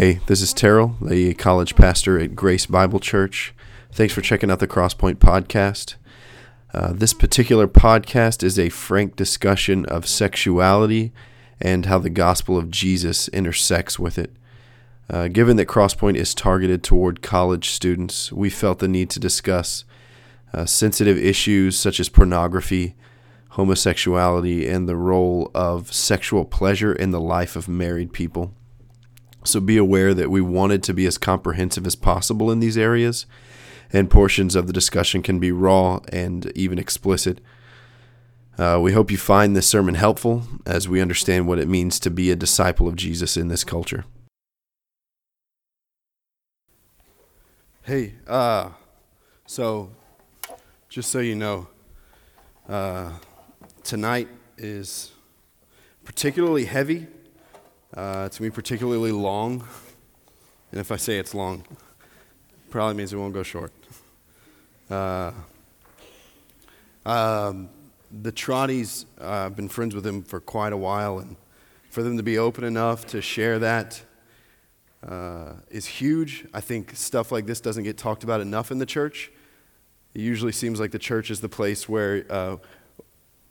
Hey, this is Terrell, the college pastor at Grace Bible Church. Thanks for checking out the Crosspoint podcast. Uh, this particular podcast is a frank discussion of sexuality and how the gospel of Jesus intersects with it. Uh, given that Crosspoint is targeted toward college students, we felt the need to discuss uh, sensitive issues such as pornography, homosexuality, and the role of sexual pleasure in the life of married people. So be aware that we wanted to be as comprehensive as possible in these areas, and portions of the discussion can be raw and even explicit. Uh, we hope you find this sermon helpful as we understand what it means to be a disciple of Jesus in this culture. Hey, uh, so just so you know, uh, tonight is particularly heavy uh, it's going to be particularly long. And if I say it's long, probably means it won't go short. Uh, um, the Trotties, uh, I've been friends with them for quite a while, and for them to be open enough to share that uh, is huge. I think stuff like this doesn't get talked about enough in the church. It usually seems like the church is the place where, uh,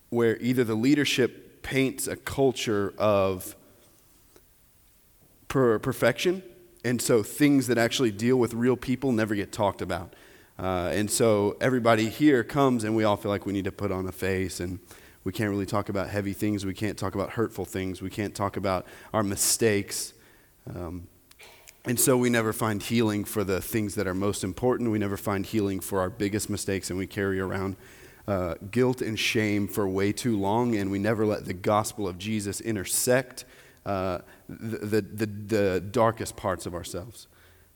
where either the leadership paints a culture of per- perfection. And so things that actually deal with real people never get talked about. Uh, and so everybody here comes and we all feel like we need to put on a face and we can't really talk about heavy things. We can't talk about hurtful things. We can't talk about our mistakes. Um, and so we never find healing for the things that are most important. We never find healing for our biggest mistakes, and we carry around uh, guilt and shame for way too long, and we never let the gospel of Jesus intersect uh, the, the, the, darkest parts of ourselves.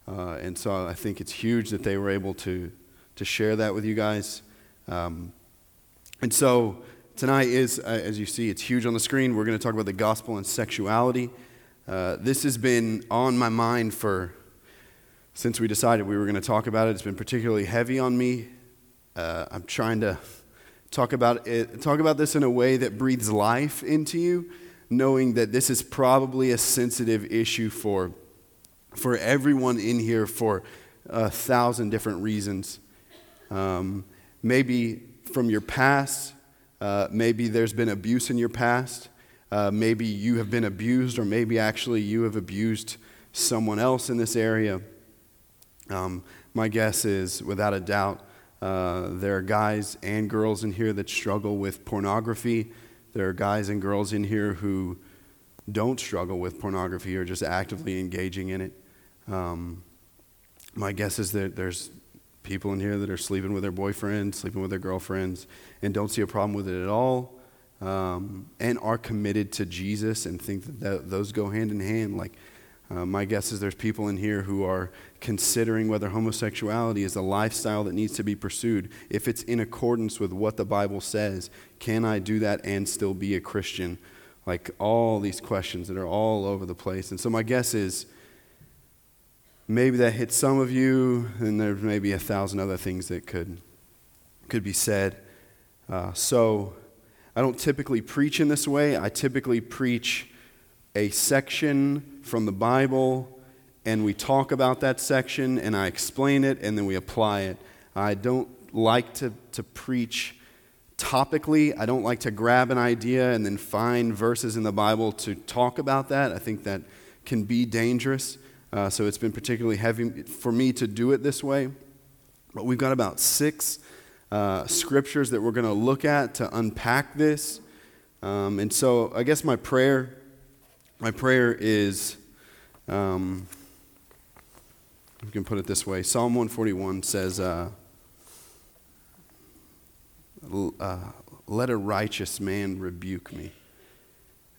Uh, and so I think it's huge that they were able to, to share that with you guys. Um, and so tonight is, uh, as you see, it's huge on the screen. We're going to talk about the gospel and sexuality. Uh, this has been on my mind for since we decided we were going to talk about it. It's been particularly heavy on me. Uh, I'm trying to talk about it, talk about this in a way that breathes life into you knowing that this is probably a sensitive issue for, for everyone in here for a thousand different reasons. Um, maybe from your past, uh, maybe there's been abuse in your past. Uh, maybe you have been abused, or maybe actually you have abused someone else in this area. Um, my guess is, without a doubt, uh, there are guys and girls in here that struggle with pornography there are guys and girls in here who don't struggle with pornography or just actively engaging in it. Um, my guess is that there's people in here that are sleeping with their boyfriends, sleeping with their girlfriends, and don't see a problem with it at all, um, and are committed to Jesus and think that, that those go hand in hand. Like, uh, my guess is there's people in here who are considering whether homosexuality is a lifestyle that needs to be pursued. If it's in accordance with what the Bible says, can I do that and still be a Christian? Like all these questions that are all over the place. And so my guess is maybe that hits some of you, and there's maybe a thousand other things that could, could be said. Uh, so I don't typically preach in this way. I typically preach a section from the Bible and we talk about that section and I explain it and then we apply it. I don't like to, to preach topically. I don't like to grab an idea and then find verses in the Bible to talk about that. I think that can be dangerous. Uh, so it's been particularly heavy for me to do it this way. But we've got about six uh, scriptures that we're going to look at to unpack this. Um, and so I guess my prayer, my prayer is. Um, we can put it this way Psalm 141 says, uh, uh, Let a righteous man rebuke me,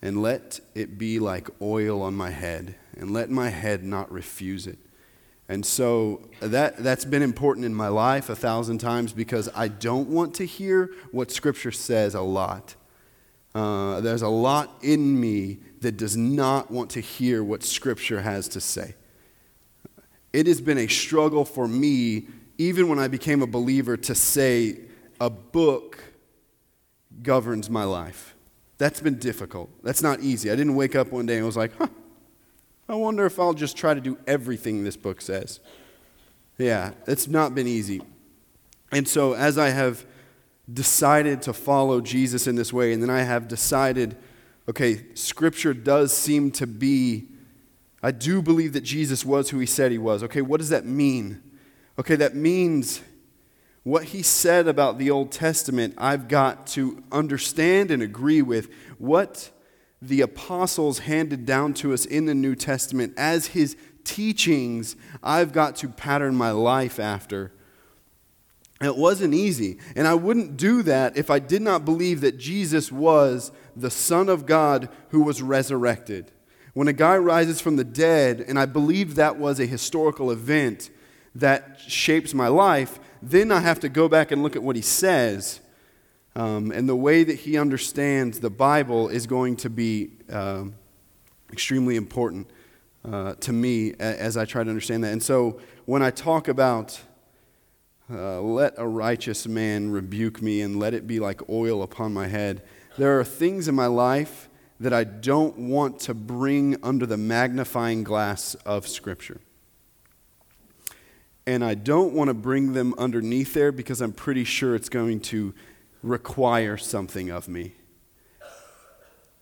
and let it be like oil on my head, and let my head not refuse it. And so that, that's been important in my life a thousand times because I don't want to hear what Scripture says a lot. Uh, there's a lot in me that does not want to hear what Scripture has to say it has been a struggle for me, even when I became a believer, to say a book governs my life. That's been difficult. That's not easy. I didn't wake up one day and was like, huh, I wonder if I'll just try to do everything this book says. Yeah, it's not been easy. And so, as I have decided to follow Jesus in this way, and then I have decided, okay, Scripture does seem to be, I do believe that Jesus was who he said he was. Okay, what does that mean? Okay, that means what he said about the Old Testament, I've got to understand and agree with. What the apostles handed down to us in the New Testament as his teachings, I've got to pattern my life after. It wasn't easy. And I wouldn't do that if I did not believe that Jesus was the Son of God who was resurrected. When a guy rises from the dead, and I believe that was a historical event that shapes my life, then I have to go back and look at what he says. Um, and the way that he understands the Bible is going to be uh, extremely important uh, to me as I try to understand that. And so when I talk about uh, let a righteous man rebuke me and let it be like oil upon my head, there are things in my life that I don't want to bring under the magnifying glass of Scripture. And I don't want to bring them underneath there because I'm pretty sure it's going to require something of me.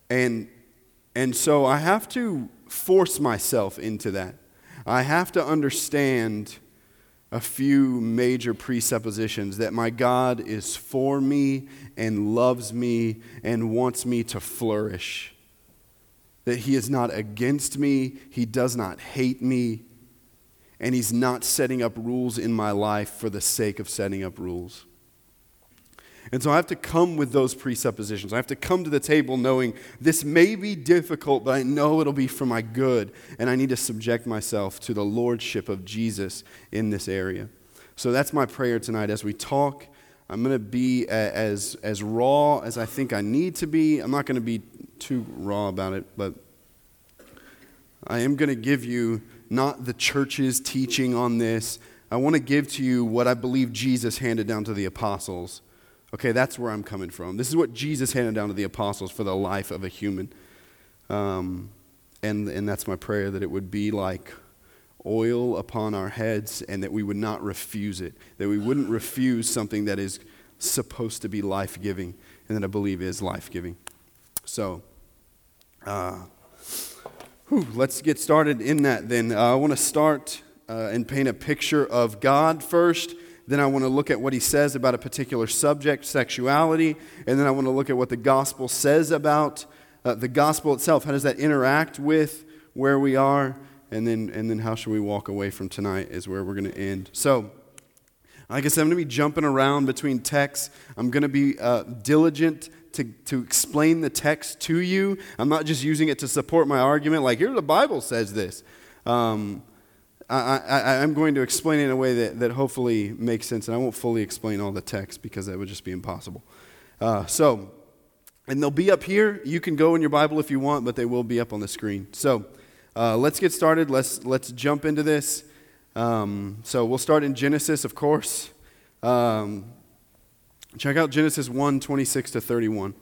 And, and so I have to force myself into that. I have to understand a few major presuppositions that my God is for me and loves me and wants me to flourish. That He is not against me, He does not hate me, and He's not setting up rules in my life for the sake of setting up rules. And so I have to come with those presuppositions. I have to come to the table knowing this may be difficult, but I know it'll be for my good. And I need to subject myself to the lordship of Jesus in this area. So that's my prayer tonight as we talk. I'm going to be as, as raw as I think I need to be. I'm not going to be too raw about it, but I am going to give you not the church's teaching on this. I want to give to you what I believe Jesus handed down to the apostles. Okay, that's where I'm coming from. This is what Jesus handed down to the apostles for the life of a human. Um, and, and that's my prayer that it would be like oil upon our heads and that we would not refuse it, that we wouldn't refuse something that is supposed to be life giving and that I believe is life giving. So, uh, whew, let's get started in that then. Uh, I want to start uh, and paint a picture of God first then I want to look at what he says about a particular subject, sexuality. And then I want to look at what the gospel says about uh, the gospel itself. How does that interact with where we are? And then, and then how should we walk away from tonight is where we're going to end. So, like I said, I'm going to be jumping around between texts. I'm going to be uh, diligent to, to explain the text to you. I'm not just using it to support my argument, like, here the Bible says this. Um, I, am going to explain it in a way that, that hopefully makes sense, and I won't fully explain all the text because that would just be impossible. Uh, so, and they'll be up here. You can go in your Bible if you want, but they will be up on the screen. So, uh, let's get started. Let's, let's jump into this. Um, so, we'll start in Genesis, of course. Um, check out Genesis 1 26 to 31.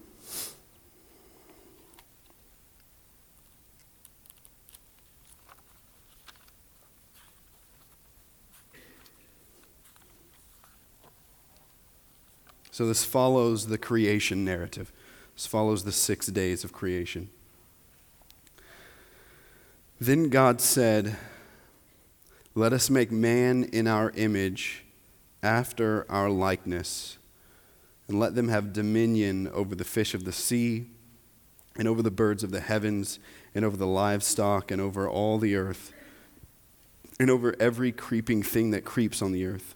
So this follows the creation narrative. This follows the six days of creation. Then God said, Let us make man in our image, after our likeness, and let them have dominion over the fish of the sea, and over the birds of the heavens, and over the livestock, and over all the earth, and over every creeping thing that creeps on the earth.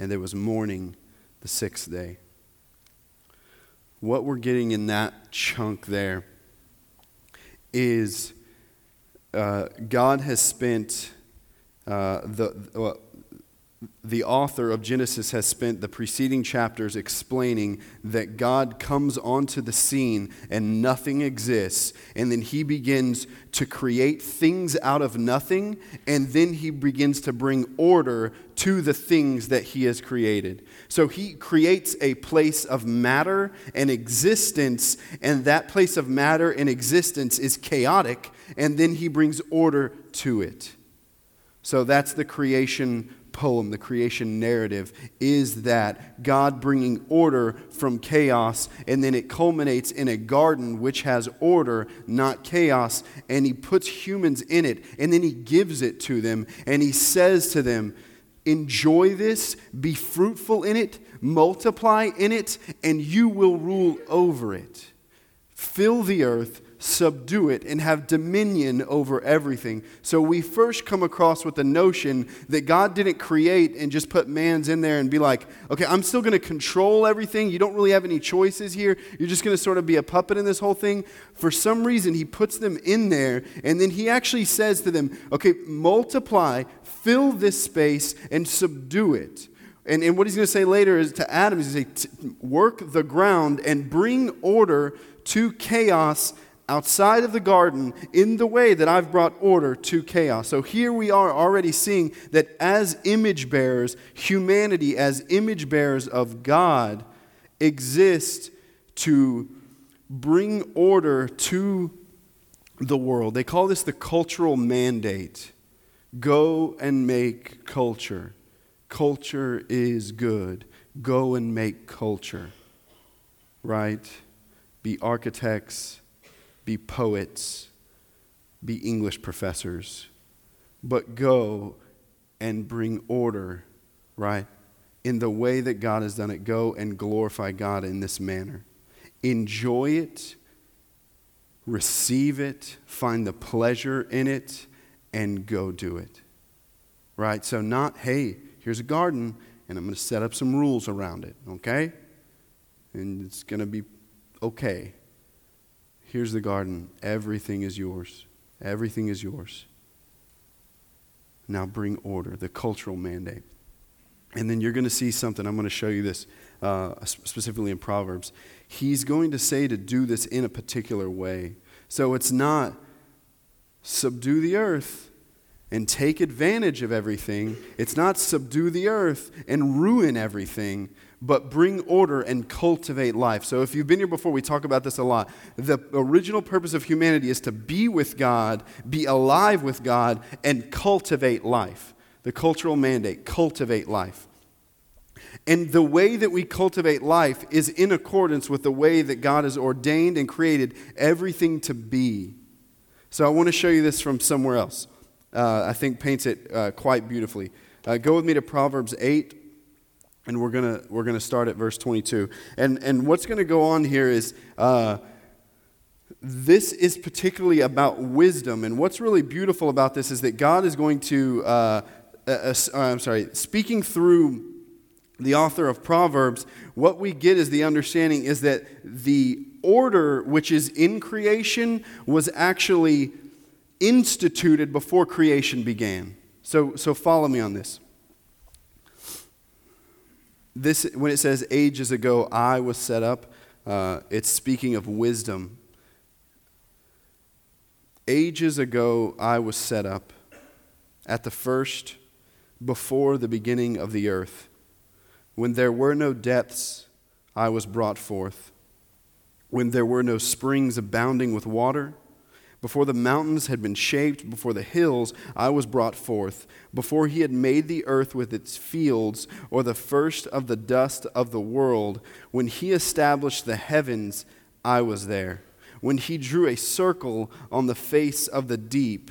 and there was morning the sixth day. What we're getting in that chunk there is uh, God has spent uh, the. The author of Genesis has spent the preceding chapters explaining that God comes onto the scene and nothing exists. And then he begins to create things out of nothing. And then he begins to bring order to the things that he has created. So he creates a place of matter and existence. And that place of matter and existence is chaotic. And then he brings order to it. So that's the creation poem, the creation narrative, is that God bringing order from chaos, and then it culminates in a garden which has order, not chaos, and He puts humans in it, and then He gives it to them, and He says to them, Enjoy this, be fruitful in it, multiply in it, and you will rule over it. Fill the earth subdue it, and have dominion over everything. So we first come across with the notion that God didn't create and just put man's in there and be like, okay, I'm still going to control everything. You don't really have any choices here. You're just going to sort of be a puppet in this whole thing. For some reason, he puts them in there, and then he actually says to them, okay, multiply, fill this space, and subdue it. And, and what he's going to say later is to Adam, he's going to say, work the ground and bring order to chaos outside of the garden in the way that I've brought order to chaos. So here we are already seeing that as image bearers, humanity as image bearers of God exists to bring order to the world. They call this the cultural mandate. Go and make culture. Culture is good. Go and make culture. Right? Be architects be poets, be English professors, but go and bring order, right? In the way that God has done it, go and glorify God in this manner. Enjoy it, receive it, find the pleasure in it, and go do it. Right? So, not, hey, here's a garden, and I'm going to set up some rules around it, okay? And it's going to be okay. Here's the garden. Everything is yours. Everything is yours. Now bring order, the cultural mandate. And then you're going to see something. I'm going to show you this uh, specifically in Proverbs. He's going to say to do this in a particular way. So it's not subdue the earth and take advantage of everything. It's not subdue the earth and ruin everything, but bring order and cultivate life. So, if you've been here before, we talk about this a lot. The original purpose of humanity is to be with God, be alive with God, and cultivate life. The cultural mandate cultivate life. And the way that we cultivate life is in accordance with the way that God has ordained and created everything to be. So, I want to show you this from somewhere else. Uh, I think paints it uh, quite beautifully. Uh, go with me to Proverbs 8, and we're gonna we're gonna start at verse 22. And, and what's to go on here is uh, this is particularly about wisdom. And what's really beautiful about this is that God is going to, uh, uh, uh, uh I'm sorry, speaking through the author of Proverbs, what we get is the understanding is that the order which is in creation was actually instituted before creation began. So, so follow me on this this, when it says ages ago I was set up, uh, it's speaking of wisdom. Ages ago I was set up at the first, before the beginning of the earth. When there were no depths, I was brought forth. When there were no springs abounding with water, before the mountains had been shaped, before the hills, I was brought forth. Before he had made the earth with its fields, or the first of the dust of the world, when he established the heavens, I was there. when he drew a circle on the face of the deep,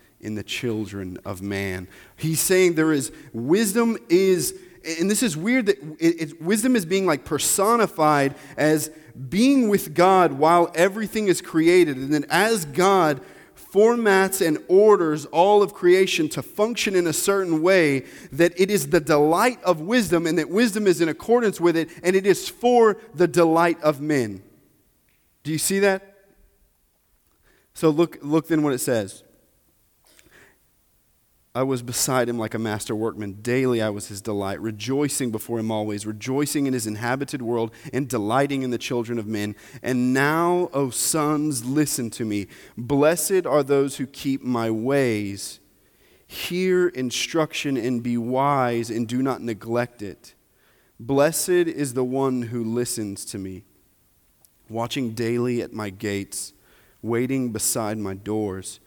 in the children of man. He's saying there is wisdom is and this is weird that it, it, wisdom is being like personified as being with God while everything is created. And then as God formats and orders all of creation to function in a certain way, that it is the delight of wisdom and that wisdom is in accordance with it and it is for the delight of men. Do you see that? So look, look then what it says. I was beside him like a master workman. Daily I was his delight, rejoicing before him always, rejoicing in his inhabited world, and delighting in the children of men. And now, O sons, listen to me. Blessed are those who keep my ways. Hear instruction and be wise, and do not neglect it. Blessed is the one who listens to me, watching daily at my gates, waiting beside my doors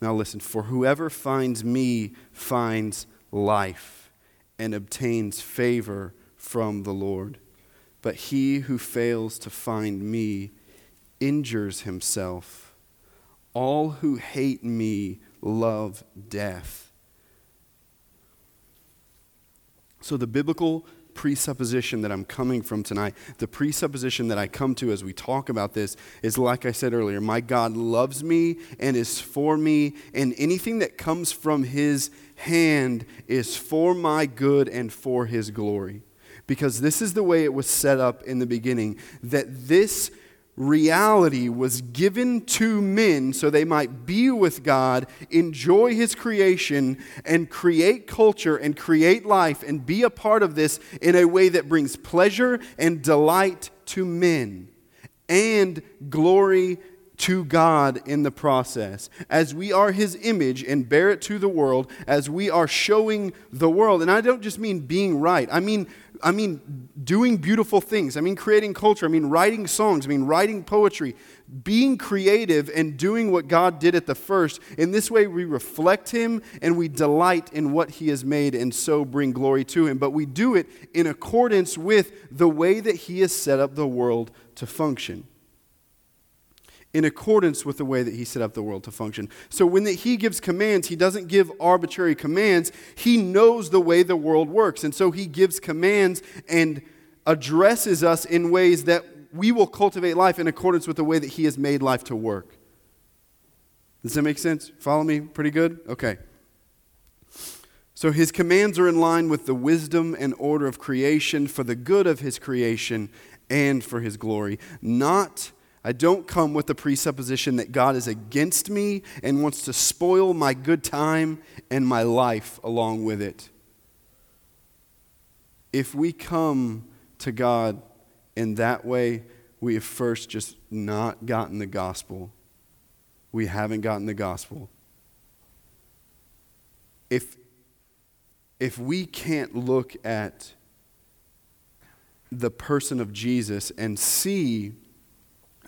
now listen, for whoever finds me finds life and obtains favor from the Lord. But he who fails to find me injures himself. All who hate me love death. So the biblical presupposition that I'm coming from tonight, the presupposition that I come to as we talk about this is like I said earlier, my God loves me and is for me, and anything that comes from his hand is for my good and for his glory. Because this is the way it was set up in the beginning that this reality was given to men so they might be with God, enjoy His creation, and create culture and create life and be a part of this in a way that brings pleasure and delight to men and glory to God in the process. As we are His image and bear it to the world, as we are showing the world, and I don't just mean being right, I mean I mean doing beautiful things. I mean creating culture. I mean writing songs. I mean writing poetry. Being creative and doing what God did at the first. In this way, we reflect Him and we delight in what He has made and so bring glory to Him. But we do it in accordance with the way that He has set up the world to function in accordance with the way that he set up the world to function. So when the, he gives commands, he doesn't give arbitrary commands. He knows the way the world works. And so he gives commands and addresses us in ways that we will cultivate life in accordance with the way that he has made life to work. Does that make sense? Follow me pretty good? Okay. So his commands are in line with the wisdom and order of creation for the good of his creation and for his glory, not I don't come with the presupposition that God is against me and wants to spoil my good time and my life along with it. If we come to God in that way, we have first just not gotten the gospel. We haven't gotten the gospel. If, if we can't look at the person of Jesus and see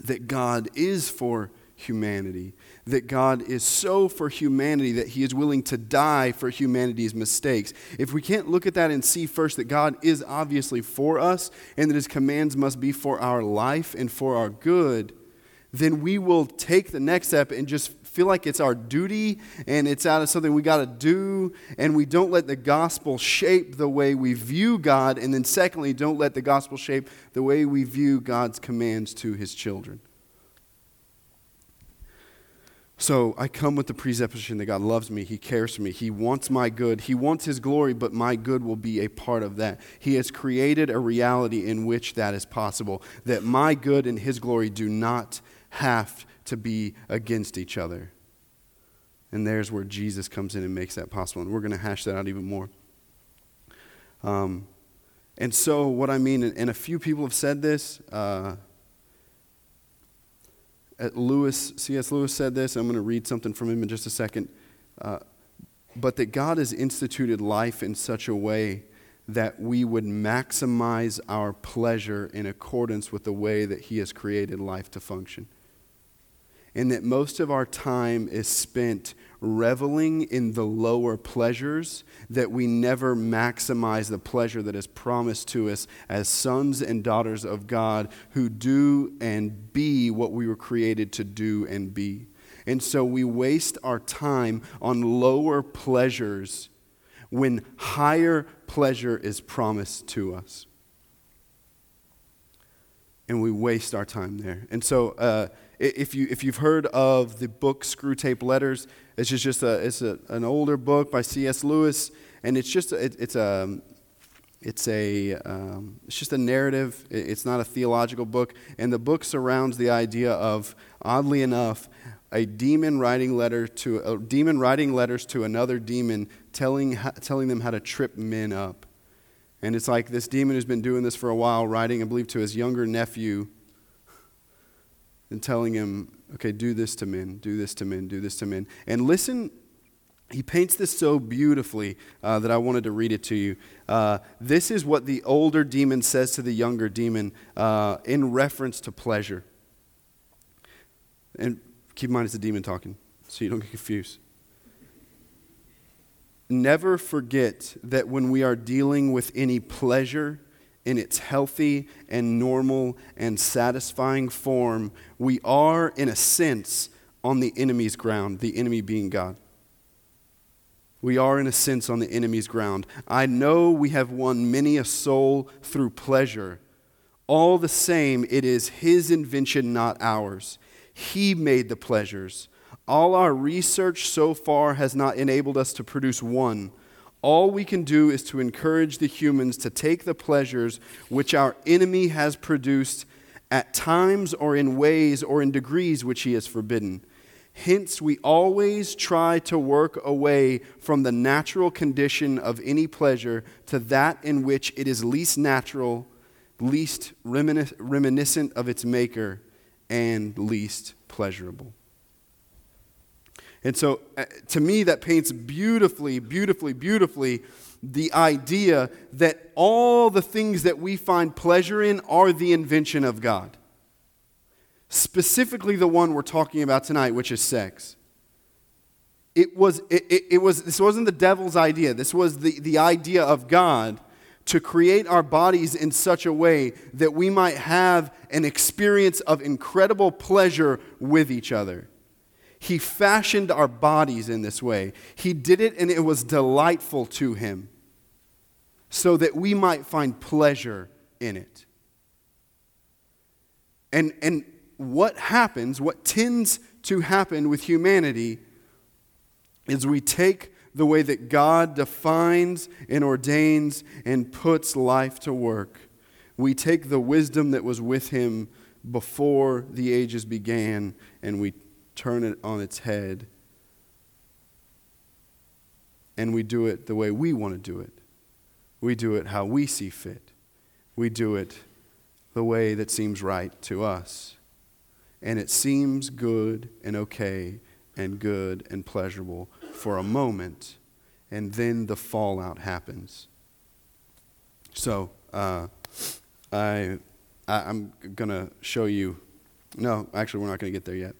that God is for humanity, that God is so for humanity that he is willing to die for humanity's mistakes. If we can't look at that and see first that God is obviously for us and that his commands must be for our life and for our good, then we will take the next step and just feel like it's our duty and it's out of something we got to do, and we don't let the gospel shape the way we view God, and then secondly, don't let the gospel shape the way we view God's commands to his children. So I come with the presupposition that God loves me, He cares for me, He wants my good, He wants His glory, but my good will be a part of that. He has created a reality in which that is possible, that my good and His glory do not have to be against each other. And there's where Jesus comes in and makes that possible. And we're going to hash that out even more. Um, and so, what I mean, and a few people have said this, uh, Lewis, C.S. Lewis said this. I'm going to read something from him in just a second. Uh, but that God has instituted life in such a way that we would maximize our pleasure in accordance with the way that He has created life to function. And that most of our time is spent reveling in the lower pleasures, that we never maximize the pleasure that is promised to us as sons and daughters of God who do and be what we were created to do and be. And so we waste our time on lower pleasures when higher pleasure is promised to us. And we waste our time there. And so, uh, if, you, if you've heard of the book Screwtape Letters, it's just, just a, it's a, an older book by C.S. Lewis, and it's just a, it, it's a it's a um, it's just a narrative. It's not a theological book, and the book surrounds the idea of, oddly enough, a demon writing letter to a demon writing letters to another demon telling, telling them how to trip men up and it's like this demon who's been doing this for a while writing i believe to his younger nephew and telling him okay do this to men do this to men do this to men and listen he paints this so beautifully uh, that I wanted to read it to you. Uh, this is what the older demon says to the younger demon uh, in reference to pleasure. And Keep in mind it's a demon talking, so you don't get confused. Never forget that when we are dealing with any pleasure in its healthy and normal and satisfying form, we are, in a sense, on the enemy's ground, the enemy being God. We are, in a sense, on the enemy's ground. I know we have won many a soul through pleasure. All the same, it is his invention, not ours. He made the pleasures. All our research so far has not enabled us to produce one. All we can do is to encourage the humans to take the pleasures which our enemy has produced at times or in ways or in degrees which he has forbidden. Hence, we always try to work away from the natural condition of any pleasure to that in which it is least natural, least reminiscent of its maker and least pleasurable. And so, uh, to me, that paints beautifully, beautifully, beautifully the idea that all the things that we find pleasure in are the invention of God. Specifically, the one we're talking about tonight, which is sex. It was, it, it, it was, this wasn't the devil's idea. This was the, the idea of God to create our bodies in such a way that we might have an experience of incredible pleasure with each other. He fashioned our bodies in this way. He did it and it was delightful to him so that we might find pleasure in it. And, and what happens, what tends to happen with humanity, is we take the way that God defines and ordains and puts life to work. We take the wisdom that was with him before the ages began and we turn it on its head. And we do it the way we want to do it. We do it how we see fit. We do it the way that seems right to us. And it seems good and okay and good and pleasurable for a moment, and then the fallout happens. So, uh, I, I, am going to show you. No, actually, we're not going to get there yet.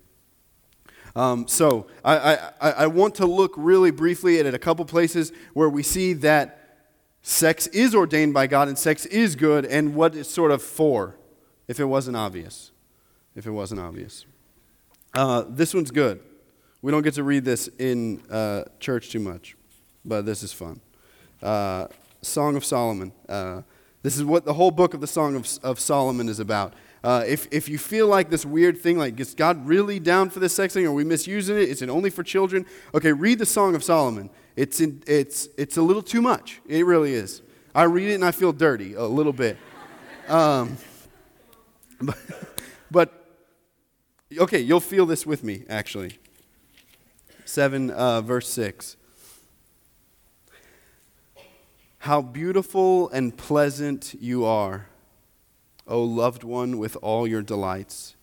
Um, so, I, I, I want to look really briefly at a couple places where we see that sex is ordained by God and sex is good and what it's sort of for, if it wasn't obvious. If it wasn't obvious. Uh, this one's good. We don't get to read this in uh, church too much, but this is fun. Uh, Song of Solomon. Uh, this is what the whole book of the Song of, of Solomon is about. Uh, if, if you feel like this weird thing, like, is God really down for this sex thing? Are we misusing it? Is it only for children? Okay, read the Song of Solomon. It's, in, it's, it's a little too much. It really is. I read it and I feel dirty a little bit. Um, but, but, okay, you'll feel this with me, actually. 7, uh, verse 6. How beautiful and pleasant you are, O loved one, with all your delights.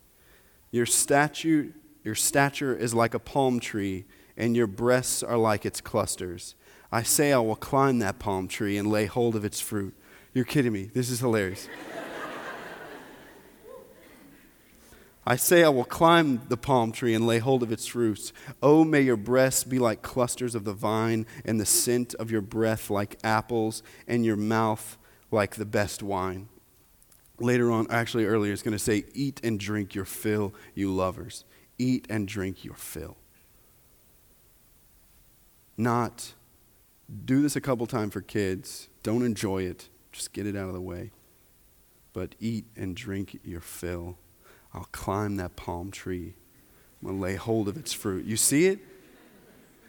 Your statue, your stature is like a palm tree, and your breasts are like its clusters. I say I will climb that palm tree and lay hold of its fruit. You're kidding me. This is hilarious. I say I will climb the palm tree and lay hold of its fruits. Oh, may your breasts be like clusters of the vine, and the scent of your breath like apples, and your mouth like the best wine. Later on, actually earlier, it's going to say, Eat and drink your fill, you lovers. Eat and drink your fill. Not do this a couple times for kids. Don't enjoy it. Just get it out of the way. But eat and drink your fill. I'll climb that palm tree. I'm going to lay hold of its fruit. You see it?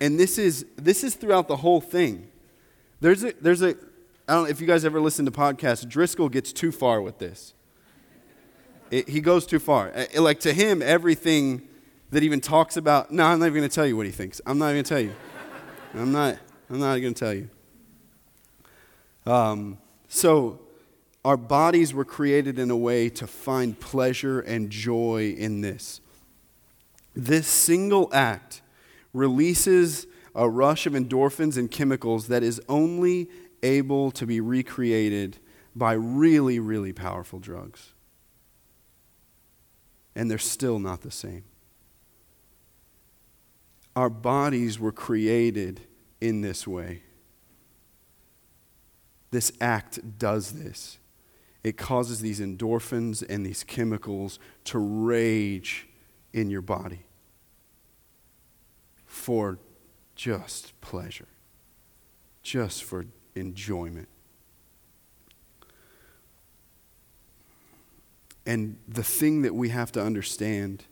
And this is, this is throughout the whole thing. There's a, there's a, I don't know if you guys ever listen to podcasts, Driscoll gets too far with this. It, he goes too far. It, like to him, everything that even talks about, no, I'm not even going to tell you what he thinks. I'm not even going to tell you. I'm not, I'm not going to tell you. Um, so, our bodies were created in a way to find pleasure and joy in this. This single act releases a rush of endorphins and chemicals that is only able to be recreated by really, really powerful drugs. And they're still not the same. Our bodies were created in this way. This act does this it causes these endorphins and these chemicals to rage in your body for just pleasure, just for enjoyment. And the thing that we have to understand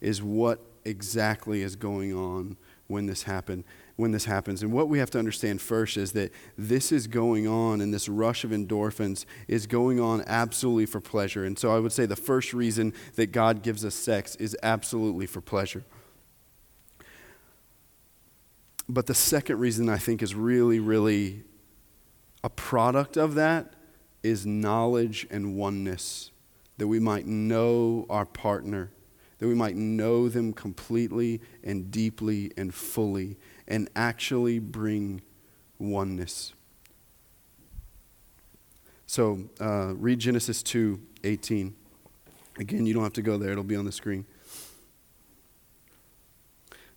is what exactly is going on when this happened when this happens. And what we have to understand first is that this is going on, and this rush of endorphins is going on absolutely for pleasure. And so I would say the first reason that God gives us sex is absolutely for pleasure. But the second reason I think is really, really a product of that is knowledge and oneness, that we might know our partner, that we might know them completely and deeply and fully and actually bring oneness. So uh, read Genesis 2 18. Again, you don't have to go there, it'll be on the screen.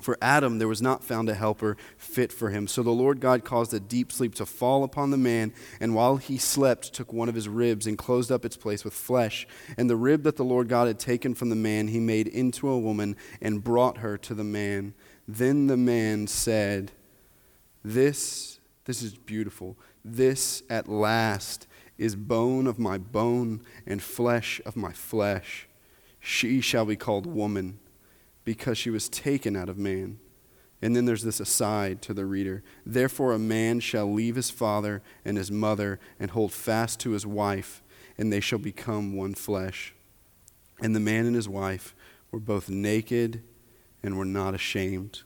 for Adam, there was not found a helper fit for him. So the Lord God caused a deep sleep to fall upon the man, and while he slept, took one of his ribs and closed up its place with flesh. And the rib that the Lord God had taken from the man, he made into a woman and brought her to the man. Then the man said, This, this is beautiful. This at last is bone of my bone and flesh of my flesh. She shall be called woman because she was taken out of man. And then there's this aside to the reader. Therefore, a man shall leave his father and his mother and hold fast to his wife, and they shall become one flesh. And the man and his wife were both naked and were not ashamed.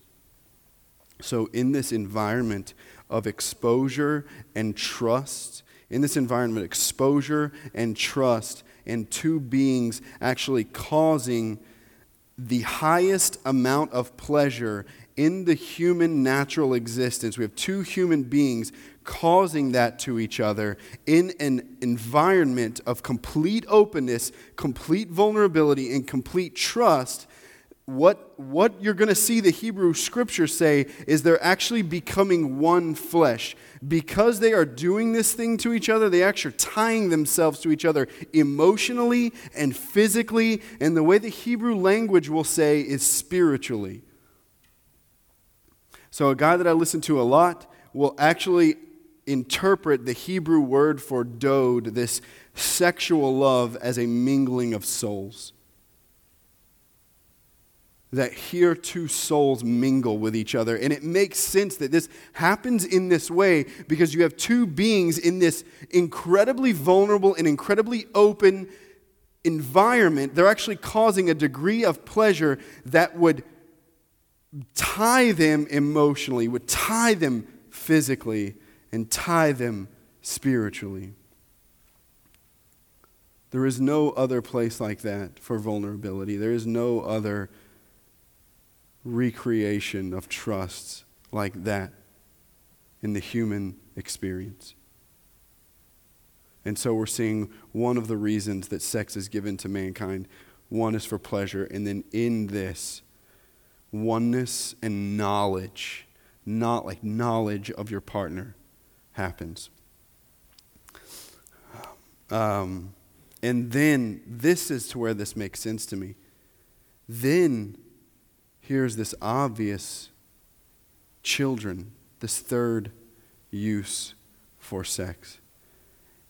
So, in this environment of exposure and trust, in this environment, exposure and trust, and two beings actually causing the highest amount of pleasure in the human natural existence. We have two human beings causing that to each other in an environment of complete openness, complete vulnerability, and complete trust what, what you're going to see the Hebrew scriptures say is they're actually becoming one flesh. Because they are doing this thing to each other, they actually are tying themselves to each other emotionally and physically, and the way the Hebrew language will say is spiritually. So, a guy that I listen to a lot will actually interpret the Hebrew word for dode, this sexual love, as a mingling of souls. That here two souls mingle with each other. And it makes sense that this happens in this way because you have two beings in this incredibly vulnerable and incredibly open environment. They're actually causing a degree of pleasure that would tie them emotionally, would tie them physically, and tie them spiritually. There is no other place like that for vulnerability. There is no other recreation of trusts like that in the human experience. And so we're seeing one of the reasons that sex is given to mankind. One is for pleasure, and then in this, oneness and knowledge, not like knowledge of your partner, happens. Um, and then, this is to where this makes sense to me. Then, here's this obvious children, this third use for sex.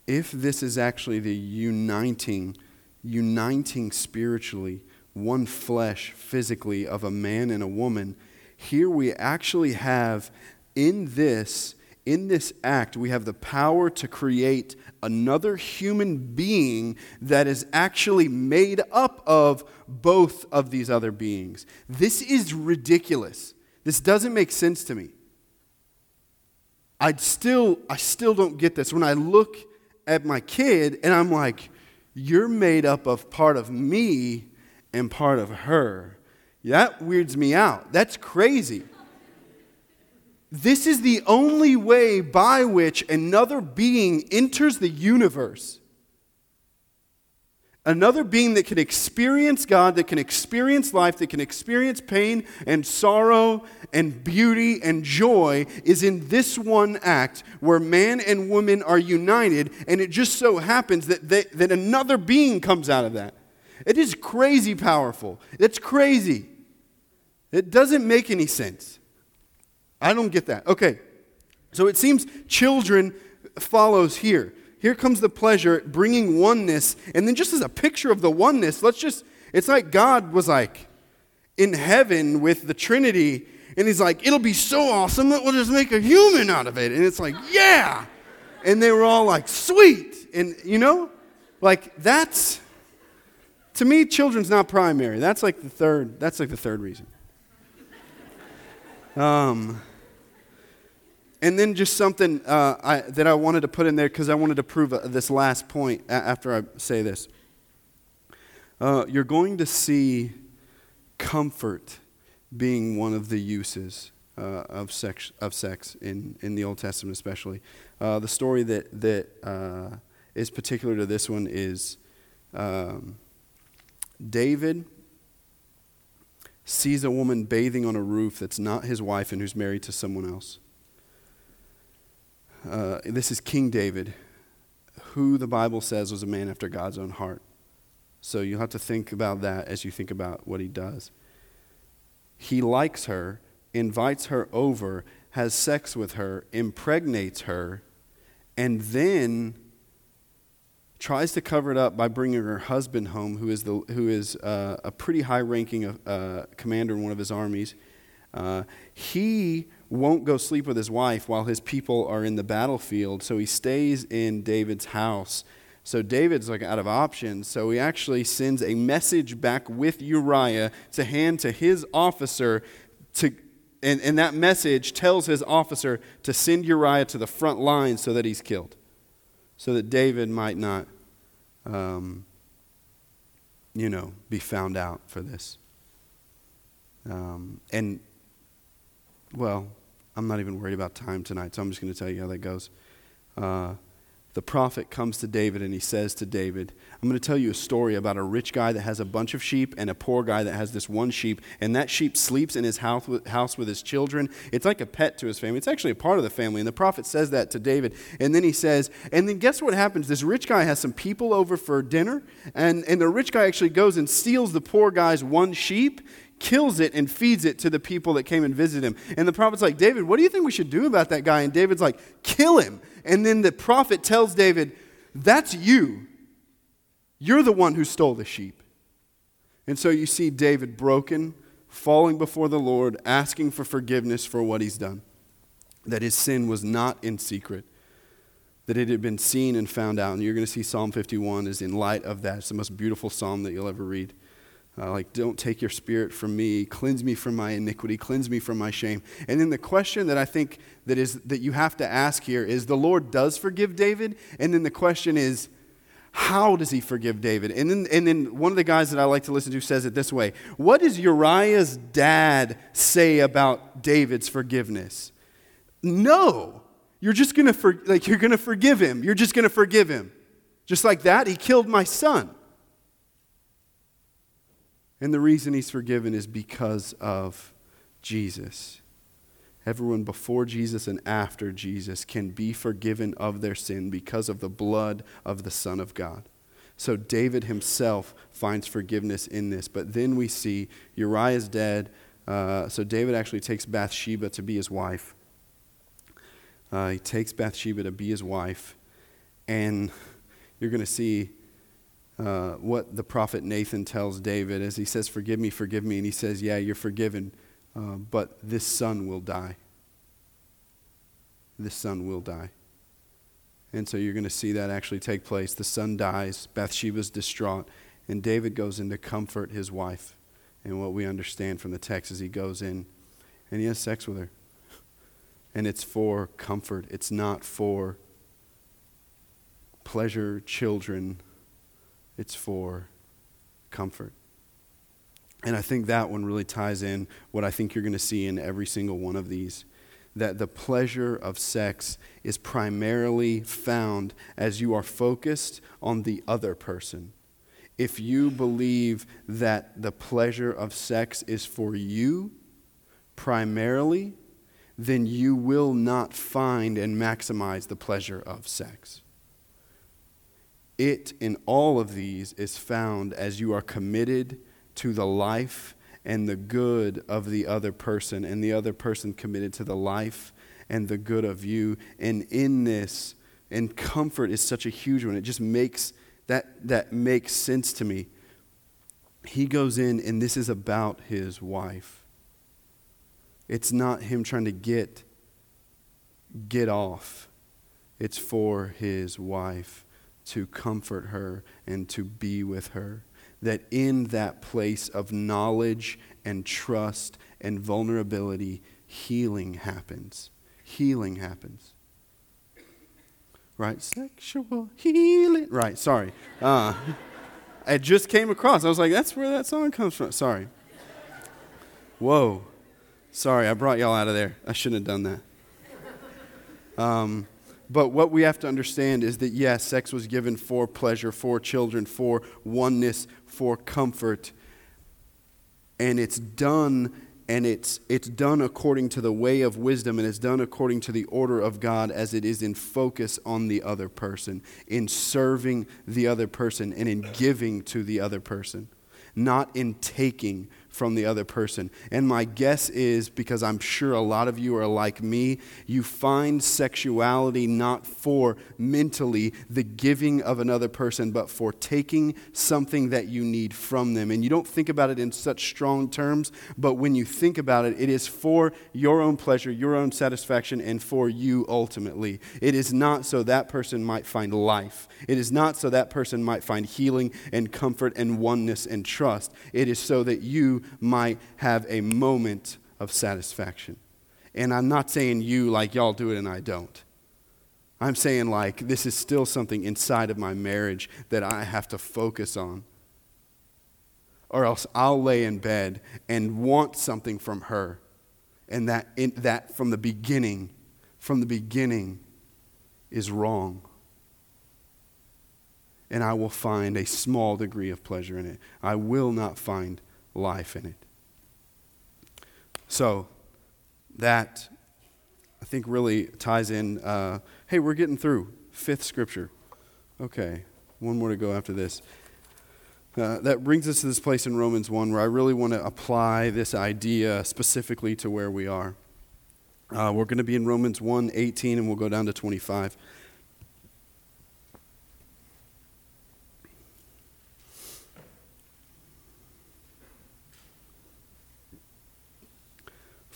If this is actually the uniting, uniting spiritually, one flesh physically of a man and a woman, here we actually have in this in this act, we have the power to create another human being that is actually made up of both of these other beings. This is ridiculous. This doesn't make sense to me. I still, I still don't get this. When I look at my kid and I'm like, you're made up of part of me and part of her. That weirds me out. That's crazy. This is the only way by which another being enters the universe. Another being that can experience God, that can experience life, that can experience pain and sorrow and beauty and joy is in this one act where man and woman are united, and it just so happens that, they, that another being comes out of that. It is crazy powerful. It's crazy. It doesn't make any sense. I don't get that. Okay. So it seems children follows here. Here comes the pleasure, bringing oneness. And then, just as a picture of the oneness, let's just, it's like God was like in heaven with the Trinity, and He's like, it'll be so awesome that we'll just make a human out of it. And it's like, yeah. And they were all like, sweet. And, you know, like that's, to me, children's not primary. That's like the third, that's like the third reason. Um, and then just something uh, I, that I wanted to put in there because I wanted to prove uh, this last point after I say this. Uh, you're going to see comfort being one of the uses uh, of, sex, of sex in, in the Old Testament, especially. Uh, the story that, that uh, is particular to this one is um, David sees a woman bathing on a roof that's not his wife and who's married to someone else. Uh, this is King David, who the Bible says was a man after God's own heart. So you'll have to think about that as you think about what he does. He likes her, invites her over, has sex with her, impregnates her, and then tries to cover it up by bringing her husband home, who is, the, who is uh, a pretty high ranking uh, commander in one of his armies. Uh, he won't go sleep with his wife while his people are in the battlefield, so he stays in David's house. So David's like out of options, so he actually sends a message back with Uriah to hand to his officer to and, and that message tells his officer to send Uriah to the front line so that he's killed, so that David might not, um, you know, be found out for this. Um, and, well, I'm not even worried about time tonight, so I'm just going to tell you how that goes. Uh, the prophet comes to David and he says to David, I'm going to tell you a story about a rich guy that has a bunch of sheep and a poor guy that has this one sheep, and that sheep sleeps in his house with, house with his children. It's like a pet to his family. It's actually a part of the family, and the prophet says that to David. And then he says, and then guess what happens? This rich guy has some people over for dinner, and, and the rich guy actually goes and steals the poor guy's one sheep kills it and feeds it to the people that came and visited him. And the prophet's like, David, what do you think we should do about that guy? And David's like, kill him. And then the prophet tells David, that's you. You're the one who stole the sheep. And so you see David broken, falling before the Lord, asking for forgiveness for what he's done, that his sin was not in secret, that it had been seen and found out. And you're going to see Psalm 51 is in light of that. It's the most beautiful psalm that you'll ever read. Uh, like, don't take your spirit from me, cleanse me from my iniquity, cleanse me from my shame. And then the question that I think that is that you have to ask here is the Lord does forgive David, and then the question is, how does he forgive David? And then, and then one of the guys that I like to listen to says it this way What does Uriah's dad say about David's forgiveness? No. You're just going to for, like you're going to forgive him. You're just going to forgive him. Just like that, he killed my son. And the reason he's forgiven is because of Jesus. Everyone before Jesus and after Jesus can be forgiven of their sin because of the blood of the Son of God. So David himself finds forgiveness in this. But then we see Uriah is dead. Uh, so David actually takes Bathsheba to be his wife. Uh, he takes Bathsheba to be his wife. And you're going to see uh, what the prophet Nathan tells David as he says, Forgive me, forgive me. And he says, Yeah, you're forgiven uh, but this son will die. This son will die. And so you're going to see that actually take place. The son dies, Bathsheba's distraught, and David goes in to comfort his wife. And what we understand from the text is he goes in and he has sex with her. And it's for comfort, it's not for pleasure, children, it's for comfort. And I think that one really ties in what I think you're going to see in every single one of these that the pleasure of sex is primarily found as you are focused on the other person. If you believe that the pleasure of sex is for you primarily, then you will not find and maximize the pleasure of sex. It in all of these is found as you are committed to the life and the good of the other person, and the other person committed to the life and the good of you. And in this, and comfort is such a huge one. It just makes that that makes sense to me. He goes in, and this is about his wife. It's not him trying to get get off. It's for his wife to comfort her and to be with her that in that place of knowledge and trust and vulnerability, healing happens. Healing happens. Right? Sexual healing. Right, sorry. Uh, I just came across. I was like, that's where that song comes from. Sorry. Whoa. Sorry, I brought y'all out of there. I shouldn't have done that. Um, but what we have to understand is that, yes, sex was given for pleasure, for children, for oneness, for comfort. And it's done and it's, it's done according to the way of wisdom and it's done according to the order of God as it is in focus on the other person, in serving the other person, and in giving to the other person, not in taking from the other person. And my guess is because I'm sure a lot of you are like me, you find sexuality not for mentally the giving of another person, but for taking something that you need from them. And you don't think about it in such strong terms, but when you think about it, it is for your own pleasure, your own satisfaction, and for you ultimately. It is not so that person might find life. It is not so that person might find healing and comfort and oneness and trust. It is so that you might have a moment of satisfaction. And I'm not saying you like y'all do it and I don't. I'm saying like this is still something inside of my marriage that I have to focus on. Or else I'll lay in bed and want something from her. And that, in, that from the beginning, from the beginning is wrong. And I will find a small degree of pleasure in it. I will not find life in it. So, that I think really ties in. Uh, hey, we're getting through. Fifth scripture. Okay, one more to go after this. Uh, that brings us to this place in Romans 1 where I really want to apply this idea specifically to where we are. Uh, we're going to be in Romans 1 18, and we'll go down to 25.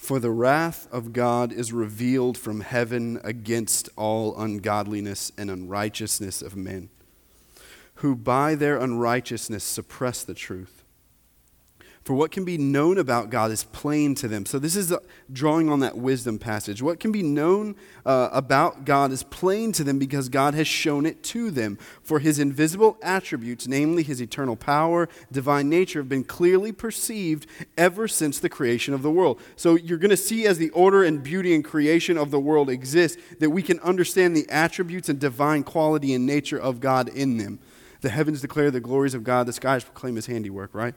For the wrath of God is revealed from heaven against all ungodliness and unrighteousness of men, who by their unrighteousness suppress the truth. For what can be known about God is plain to them. So, this is drawing on that wisdom passage. What can be known uh, about God is plain to them because God has shown it to them. For his invisible attributes, namely his eternal power, divine nature, have been clearly perceived ever since the creation of the world. So, you're going to see as the order and beauty and creation of the world exist that we can understand the attributes and divine quality and nature of God in them. The heavens declare the glories of God, the skies proclaim his handiwork, right?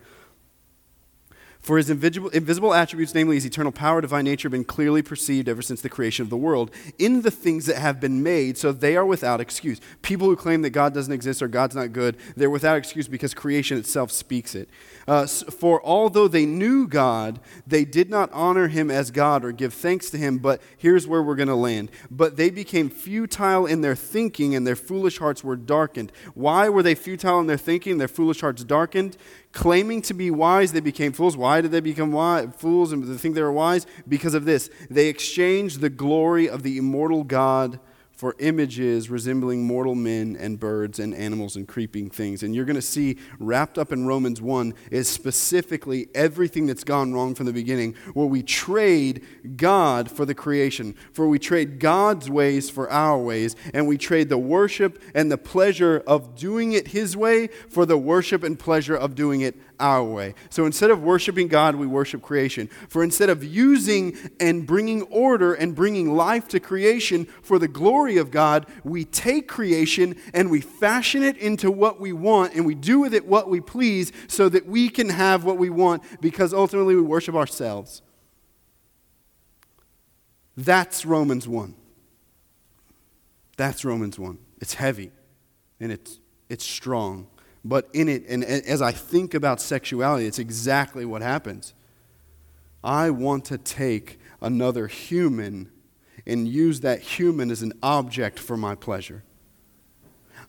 For his invisible, attributes, namely his eternal power, divine nature, have been clearly perceived ever since the creation of the world in the things that have been made, so they are without excuse. People who claim that God doesn't exist or God's not good, they're without excuse because creation itself speaks it. Uh, for although they knew God, they did not honor him as God or give thanks to him, but here's where we're going to land. But they became futile in their thinking, and their foolish hearts were darkened. Why were they futile in their thinking, their foolish hearts darkened? Claiming to be wise, they became fools. Why did they become wise, fools and think they were wise? Because of this. They exchanged the glory of the immortal God for images resembling mortal men and birds and animals and creeping things. And you're going to see wrapped up in Romans 1 is specifically everything that's gone wrong from the beginning, where we trade God for the creation, for we trade God's ways for our ways, and we trade the worship and the pleasure of doing it His way for the worship and pleasure of doing it our way. So instead of worshiping God, we worship creation. For instead of using and bringing order and bringing life to creation for the glory of God, we take creation and we fashion it into what we want and we do with it what we please so that we can have what we want because ultimately we worship ourselves. That's Romans 1. That's Romans 1. It's heavy and it's, it's strong. But in it, and as I think about sexuality, it's exactly what happens. I want to take another human and use that human as an object for my pleasure.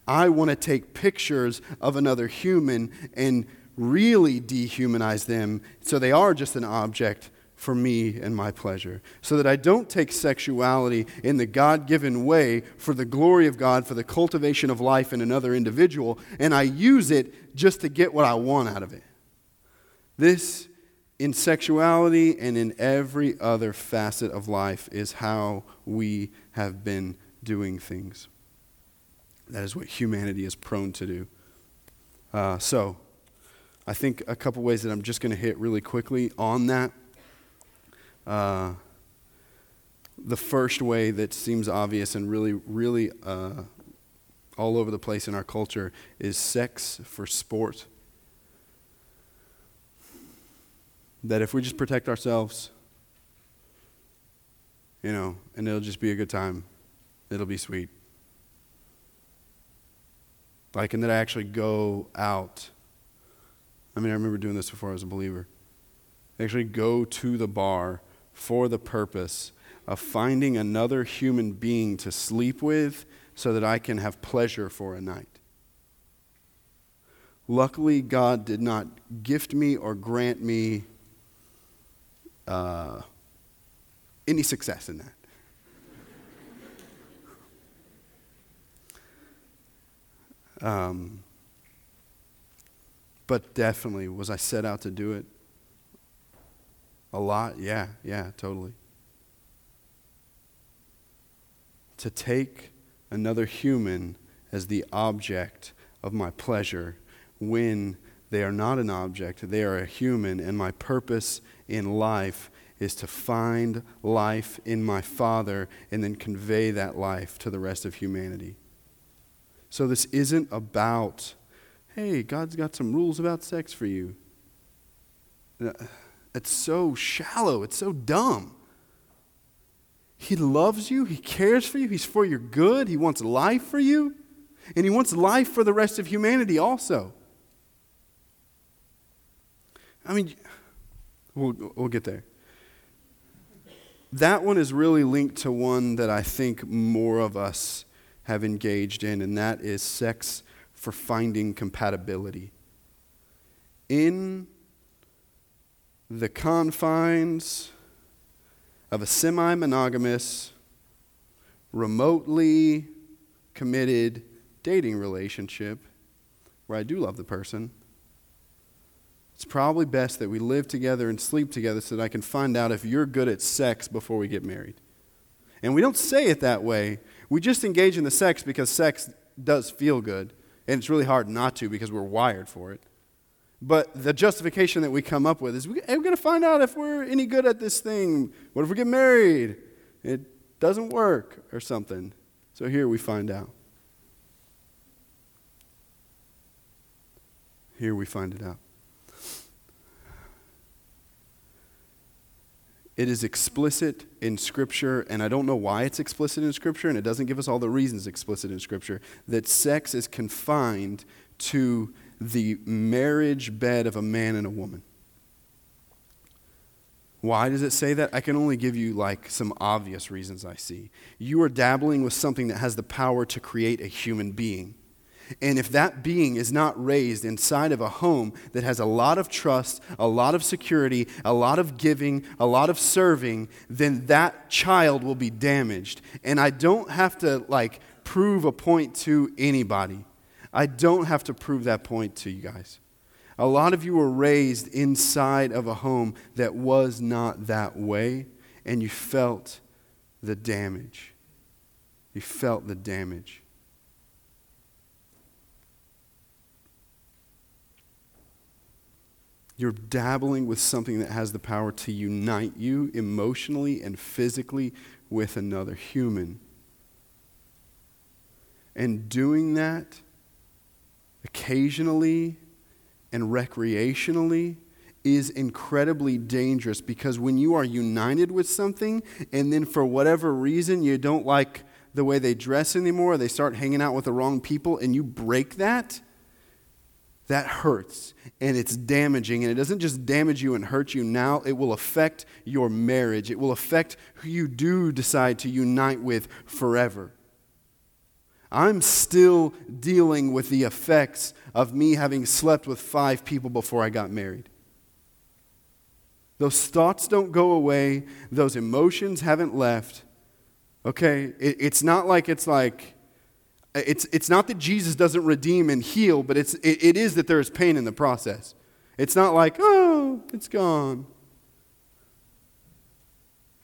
I want to take pictures of another human and really dehumanize them so they are just an object for me and my pleasure. So that I don't take sexuality in the God given way for the glory of God, for the cultivation of life in another individual, and I use it just to get what I want out of it. This, in sexuality and in every other facet of life, is how we have been doing things. That is what humanity is prone to do. Uh, so, I think a couple ways that I'm just going to hit really quickly on that uh, the first way that seems obvious and really, really uh, all over the place in our culture is sex for sport. That if we just protect ourselves, you know, and it'll just be a good time, it'll be sweet. Like, and that I actually go out. I mean, I remember doing this before I was a believer. I actually go to the bar for the purpose of finding another human being to sleep with so that I can have pleasure for a night. Luckily, God did not gift me or grant me uh, any success in that. Um, but definitely, was I set out to do it? A lot? Yeah, yeah, totally. To take another human as the object of my pleasure when they are not an object, they are a human, and my purpose in life is to find life in my Father and then convey that life to the rest of humanity. So this isn't about, hey, God's got some rules about sex for you. Uh, It's so shallow, it's so dumb. He loves you, He cares for you, He's for your good, He wants life for you, and He wants life for the rest of humanity also. I mean, we'll, we'll get there. That one is really linked to one that I think more of us have engaged in, and that is sex for finding compatibility. In the confines of a semi monogamous, remotely committed dating relationship where I do love the person, it's probably best that we live together and sleep together so that I can find out if you're good at sex before we get married. And we don't say it that way. We just engage in the sex because sex does feel good. And it's really hard not to because we're wired for it. But the justification that we come up with is we, are going to find out if we're any good at this thing. What if we get married? It doesn't work or something. So here we find out. Here we find it out. It is explicit in Scripture, and I don't know why it's explicit in Scripture, and it doesn't give us all the reasons explicit in Scripture, that sex is confined to the marriage bed of a man and a woman. Why does it say that? I can only give you like some obvious reasons I see. You are dabbling with something that has the power to create a human being. And if that being is not raised inside of a home that has a lot of trust, a lot of security, a lot of giving, a lot of serving, then that child will be damaged. And I don't have to like prove a point to anybody. I don't have to prove that point to you guys. A lot of you were raised inside of a home that was not that way, and you felt the damage. You felt the damage. You're dabbling with something that has the power to unite you emotionally and physically with another human. And doing that occasionally and recreationally is incredibly dangerous because when you are united with something and then for whatever reason you don't like the way they dress anymore, they start hanging out with the wrong people, and you break that that hurts and it's damaging. And it doesn't just damage you and hurt you now, it will affect your marriage. It will affect who you do decide to unite with forever. I'm still dealing with the effects of me having slept with five people before I got married. Those thoughts don't go away, those emotions haven't left. Okay? It, it's not like it's like, it's, it's not that Jesus doesn't redeem and heal, but it's, it, it is that there is pain in the process. It's not like, oh, it's gone.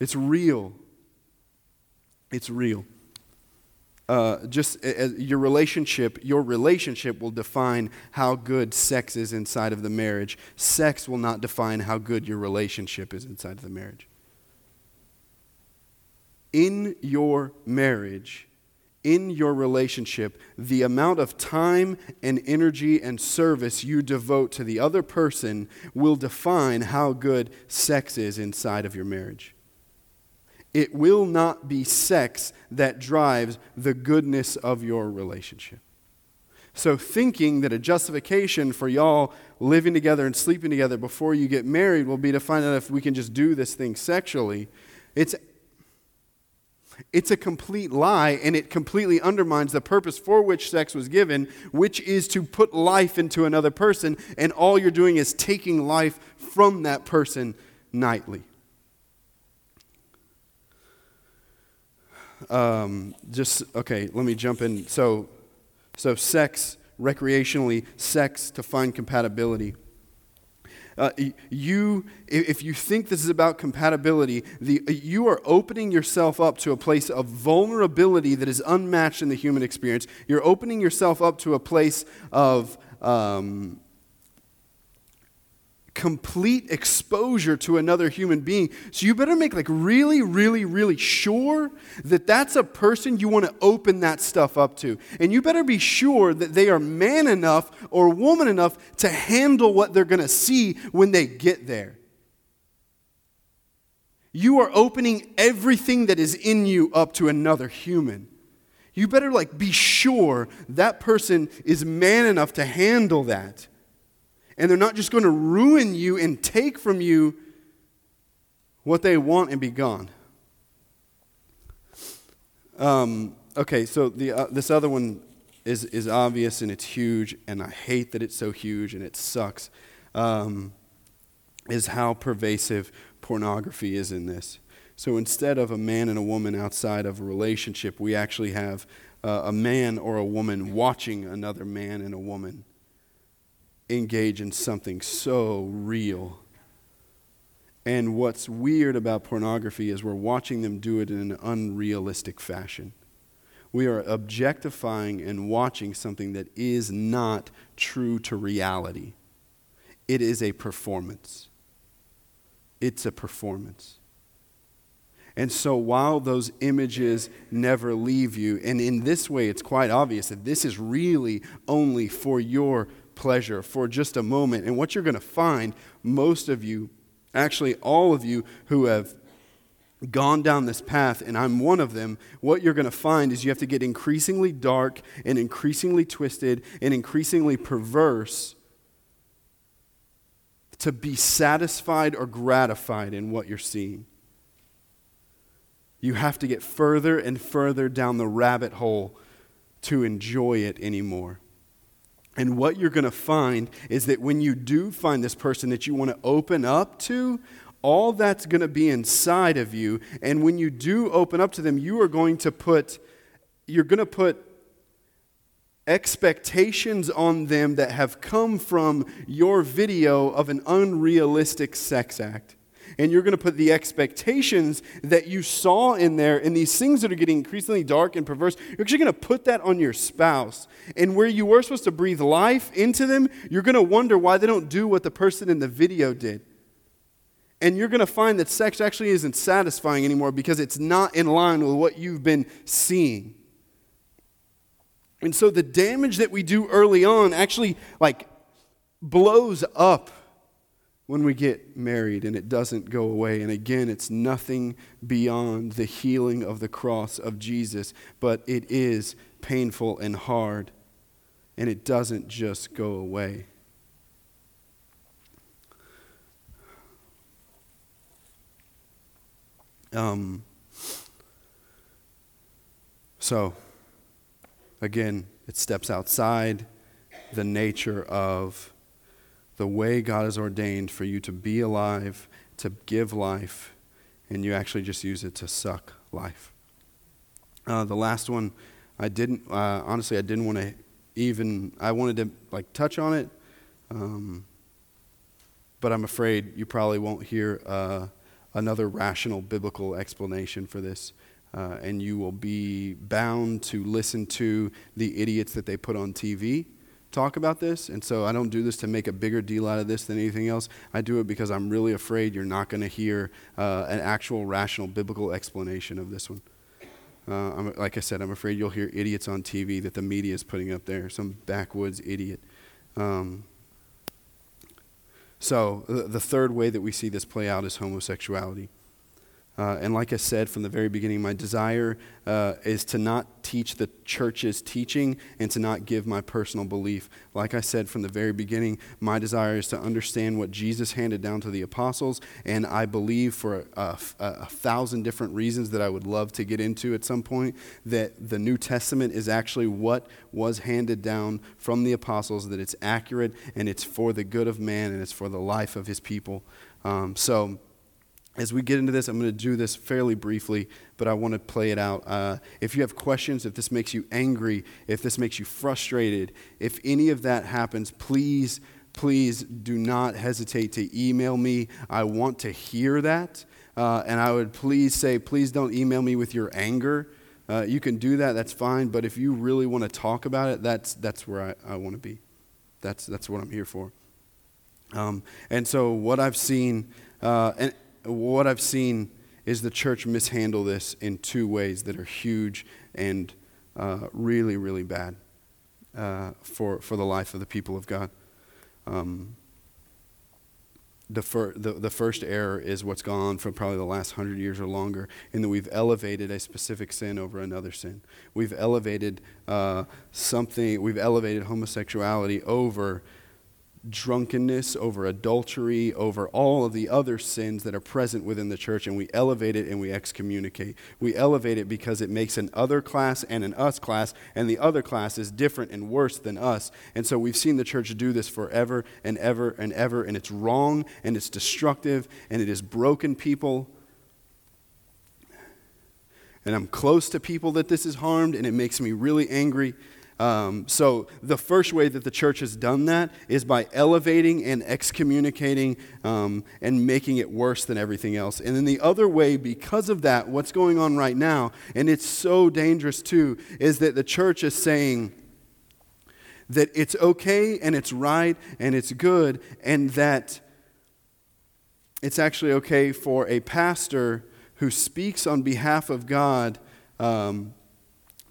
It's real. It's real. Uh, just uh, your relationship, your relationship will define how good sex is inside of the marriage. Sex will not define how good your relationship is inside of the marriage. In your marriage, in your relationship, the amount of time and energy and service you devote to the other person will define how good sex is inside of your marriage. It will not be sex that drives the goodness of your relationship. So, thinking that a justification for y'all living together and sleeping together before you get married will be to find out if we can just do this thing sexually, it's it's a complete lie, and it completely undermines the purpose for which sex was given, which is to put life into another person, and all you're doing is taking life from that person nightly. Um, just, okay, let me jump in. So, so sex, recreationally, sex to find compatibility. Uh, you, if you think this is about compatibility, the, you are opening yourself up to a place of vulnerability that is unmatched in the human experience. You're opening yourself up to a place of um, complete exposure to another human being. So you better make like really, really, really sure that that's a person you want to open that stuff up to. And you better be sure that they are man enough or woman enough to handle what they're going to see when they get there. You are opening everything that is in you up to another human. You better like be sure that person is man enough to handle that and they're not just going to ruin you and take from you what they want and be gone. Um, okay, so the, uh, this other one is, is obvious and it's huge, and I hate that it's so huge and it sucks, um, is how pervasive pornography is in this. So instead of a man and a woman outside of a relationship, we actually have uh, a man or a woman watching another man and a woman engage in something so real. And what's weird about pornography is we're watching them do it in an unrealistic fashion. We are objectifying and watching something that is not true to reality. It is a performance. It's a performance. And so while those images never leave you, and in this way it's quite obvious that this is really only for your pleasure, for just a moment. And what you're going to find, most of you, actually all of you who have gone down this path, and I'm one of them, what you're going to find is you have to get increasingly dark and increasingly twisted and increasingly perverse to be satisfied or gratified in what you're seeing. You have to get further and further down the rabbit hole to enjoy it anymore. And what you're going to find is that when you do find this person that you want to open up to, all that's going to be inside of you. And when you do open up to them, you are going to put, you're going to put expectations on them that have come from your video of an unrealistic sex act and you're going to put the expectations that you saw in there and these things that are getting increasingly dark and perverse, you're actually going to put that on your spouse. And where you were supposed to breathe life into them, you're going to wonder why they don't do what the person in the video did. And you're going to find that sex actually isn't satisfying anymore because it's not in line with what you've been seeing. And so the damage that we do early on actually like blows up when we get married and it doesn't go away. And again, it's nothing beyond the healing of the cross of Jesus, but it is painful and hard, and it doesn't just go away. Um, so, again, it steps outside the nature of the way God has ordained for you to be alive, to give life, and you actually just use it to suck life. Uh, the last one, I didn't, uh, honestly, I didn't want to even, I wanted to like touch on it, um, but I'm afraid you probably won't hear uh, another rational biblical explanation for this. Uh, and you will be bound to listen to the idiots that they put on TV talk about this. And so I don't do this to make a bigger deal out of this than anything else. I do it because I'm really afraid you're not going to hear uh, an actual rational biblical explanation of this one. Uh, like I said, I'm afraid you'll hear idiots on TV that the media is putting up there, some backwoods idiot. Um, so, the, the third way that we see this play out is homosexuality. Uh, and like I said from the very beginning, my desire uh, is to not teach the church's teaching and to not give my personal belief. Like I said from the very beginning, my desire is to understand what Jesus handed down to the apostles. And I believe for a, a, a thousand different reasons that I would love to get into at some point that the New Testament is actually what was handed down from the apostles, that it's accurate and it's for the good of man and it's for the life of his people. Um, so, as we get into this, I'm going to do this fairly briefly, but I want to play it out. Uh, if you have questions, if this makes you angry, if this makes you frustrated, if any of that happens, please, please do not hesitate to email me. I want to hear that. Uh, and I would please say, please don't email me with your anger. Uh, you can do that, that's fine. But if you really want to talk about it, that's, that's where I, I want to be. That's, that's what I'm here for. Um, and so, what I've seen, uh, and what I've seen is the church mishandle this in two ways that are huge and uh, really, really bad uh, for, for the life of the people of God. Um, the, fir- the, the first error is what's gone on for probably the last hundred years or longer, in that we've elevated a specific sin over another sin. We've elevated uh, something, we've elevated homosexuality over drunkenness, over adultery, over all of the other sins that are present within the church, and we elevate it and we excommunicate. We elevate it because it makes an other class and an us class, and the other class is different and worse than us. And so we've seen the church do this forever and ever and ever, and it's wrong and it's destructive and it has broken people. and I'm close to people that this is harmed, and it makes me really angry. Um, so, the first way that the church has done that is by elevating and excommunicating um, and making it worse than everything else. And then the other way, because of that, what's going on right now, and it's so dangerous too, is that the church is saying that it's okay and it's right and it's good, and that it's actually okay for a pastor who speaks on behalf of God um,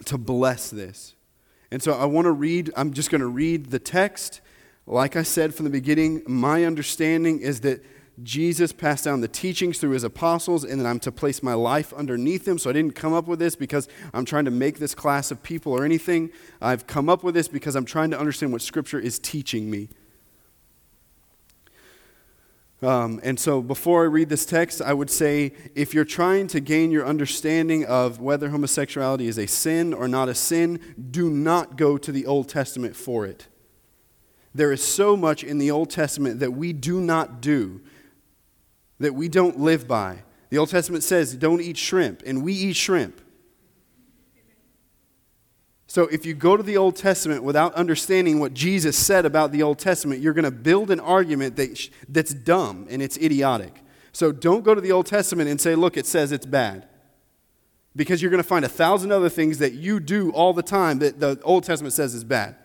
to bless this. And so I want to read, I'm just going to read the text. Like I said from the beginning, my understanding is that Jesus passed down the teachings through his apostles, and that I'm to place my life underneath them. So I didn't come up with this because I'm trying to make this class of people or anything. I've come up with this because I'm trying to understand what Scripture is teaching me. Um, and so, before I read this text, I would say if you're trying to gain your understanding of whether homosexuality is a sin or not a sin, do not go to the Old Testament for it. There is so much in the Old Testament that we do not do, that we don't live by. The Old Testament says, don't eat shrimp, and we eat shrimp. So, if you go to the Old Testament without understanding what Jesus said about the Old Testament, you're going to build an argument that, that's dumb and it's idiotic. So, don't go to the Old Testament and say, look, it says it's bad. Because you're going to find a thousand other things that you do all the time that the Old Testament says is bad.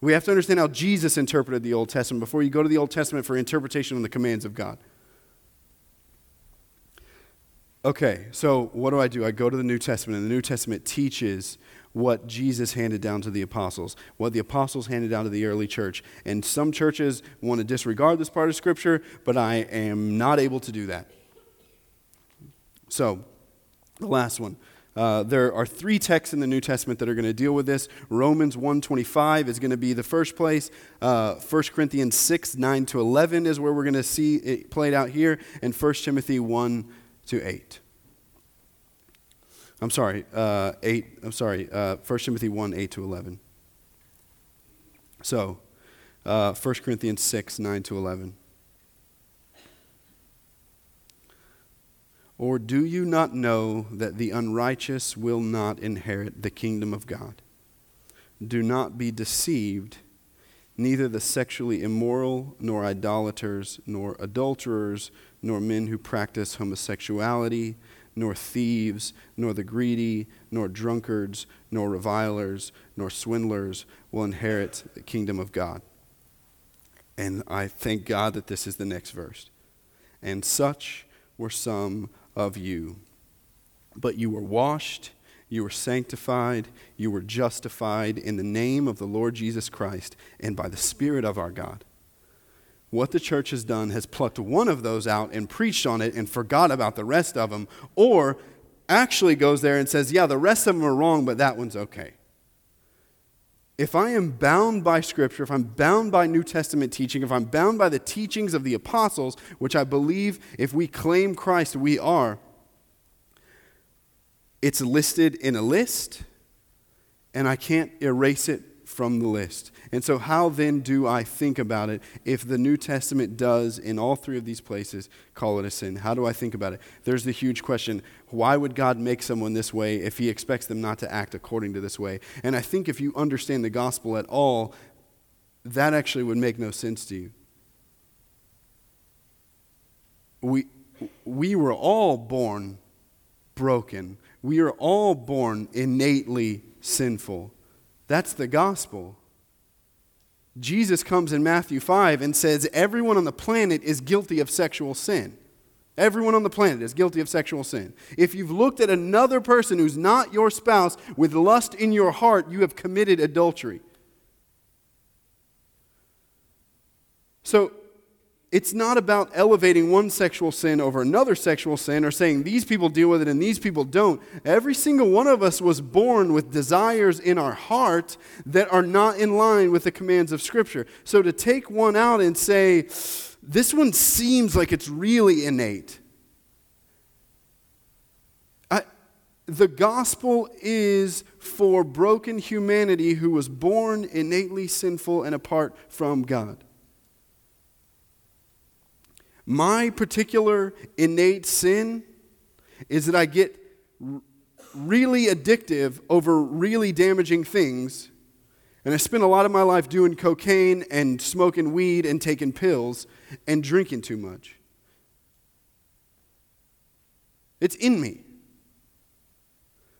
We have to understand how Jesus interpreted the Old Testament before you go to the Old Testament for interpretation on the commands of God. Okay, so what do I do? I go to the New Testament, and the New Testament teaches what Jesus handed down to the apostles, what the apostles handed down to the early church. And some churches want to disregard this part of Scripture, but I am not able to do that. So, the last one. Uh, there are three texts in the New Testament that are going to deal with this. Romans 1.25 is going to be the first place. Uh, 1 Corinthians 6, 9 to 11 is where we're going to see it played out here. And 1 Timothy 1, to 8. I'm sorry, uh, 8, I'm sorry, uh, 1 Timothy 1, 8 to 11. So, uh, 1 Corinthians 6, 9 to 11. Or do you not know that the unrighteous will not inherit the kingdom of God? Do not be deceived. Neither the sexually immoral, nor idolaters, nor adulterers, nor men who practice homosexuality, nor thieves, nor the greedy, nor drunkards, nor revilers, nor swindlers will inherit the kingdom of God. And I thank God that this is the next verse. And such were some of you. But you were washed, you were sanctified, you were justified in the name of the Lord Jesus Christ and by the Spirit of our God what the church has done has plucked one of those out and preached on it and forgot about the rest of them, or actually goes there and says, Yeah, the rest of them are wrong, but that one's okay. If I am bound by Scripture, if I'm bound by New Testament teaching, if I'm bound by the teachings of the apostles, which I believe if we claim Christ, we are, it's listed in a list, and I can't erase it from the list. And so, how then do I think about it if the New Testament does, in all three of these places, call it a sin? How do I think about it? There's the huge question why would God make someone this way if he expects them not to act according to this way? And I think if you understand the gospel at all, that actually would make no sense to you. We, we were all born broken. We are all born innately sinful. That's the gospel. Jesus comes in Matthew 5 and says, Everyone on the planet is guilty of sexual sin. Everyone on the planet is guilty of sexual sin. If you've looked at another person who's not your spouse with lust in your heart, you have committed adultery. So, it's not about elevating one sexual sin over another sexual sin or saying these people deal with it and these people don't. Every single one of us was born with desires in our heart that are not in line with the commands of Scripture. So to take one out and say, this one seems like it's really innate. The gospel is for broken humanity who was born innately sinful and apart from God. My particular innate sin is that I get really addictive over really damaging things. And I spent a lot of my life doing cocaine and smoking weed and taking pills and drinking too much. It's in me.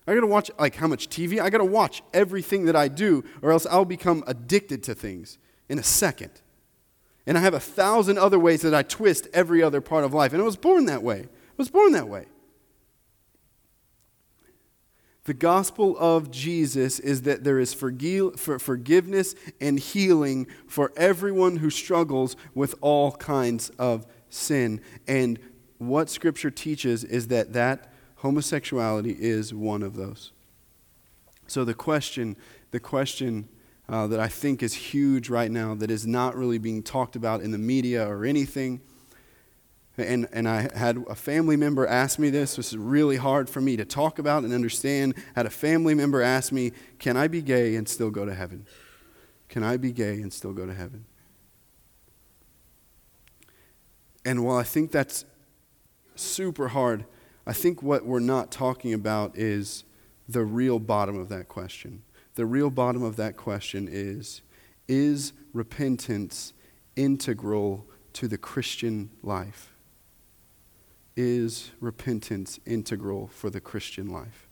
I gotta watch like how much TV. I gotta watch everything that I do, or else I'll become addicted to things in a second. And I have a thousand other ways that I twist every other part of life. And I was born that way. I was born that way. The gospel of Jesus is that there is forgiveness and healing for everyone who struggles with all kinds of sin. And what Scripture teaches is that that homosexuality is one of those. So the question, the question uh, that I think is huge right now, that is not really being talked about in the media or anything, and, and I had a family member ask me this. This is really hard for me to talk about and understand. I had a family member ask me, Can I be gay and still go to heaven? Can I be gay and still go to heaven? And while I think that's super hard, I think what we're not talking about is the real bottom of that question. The real bottom of that question is Is repentance integral to the Christian life? is repentance integral for the Christian life?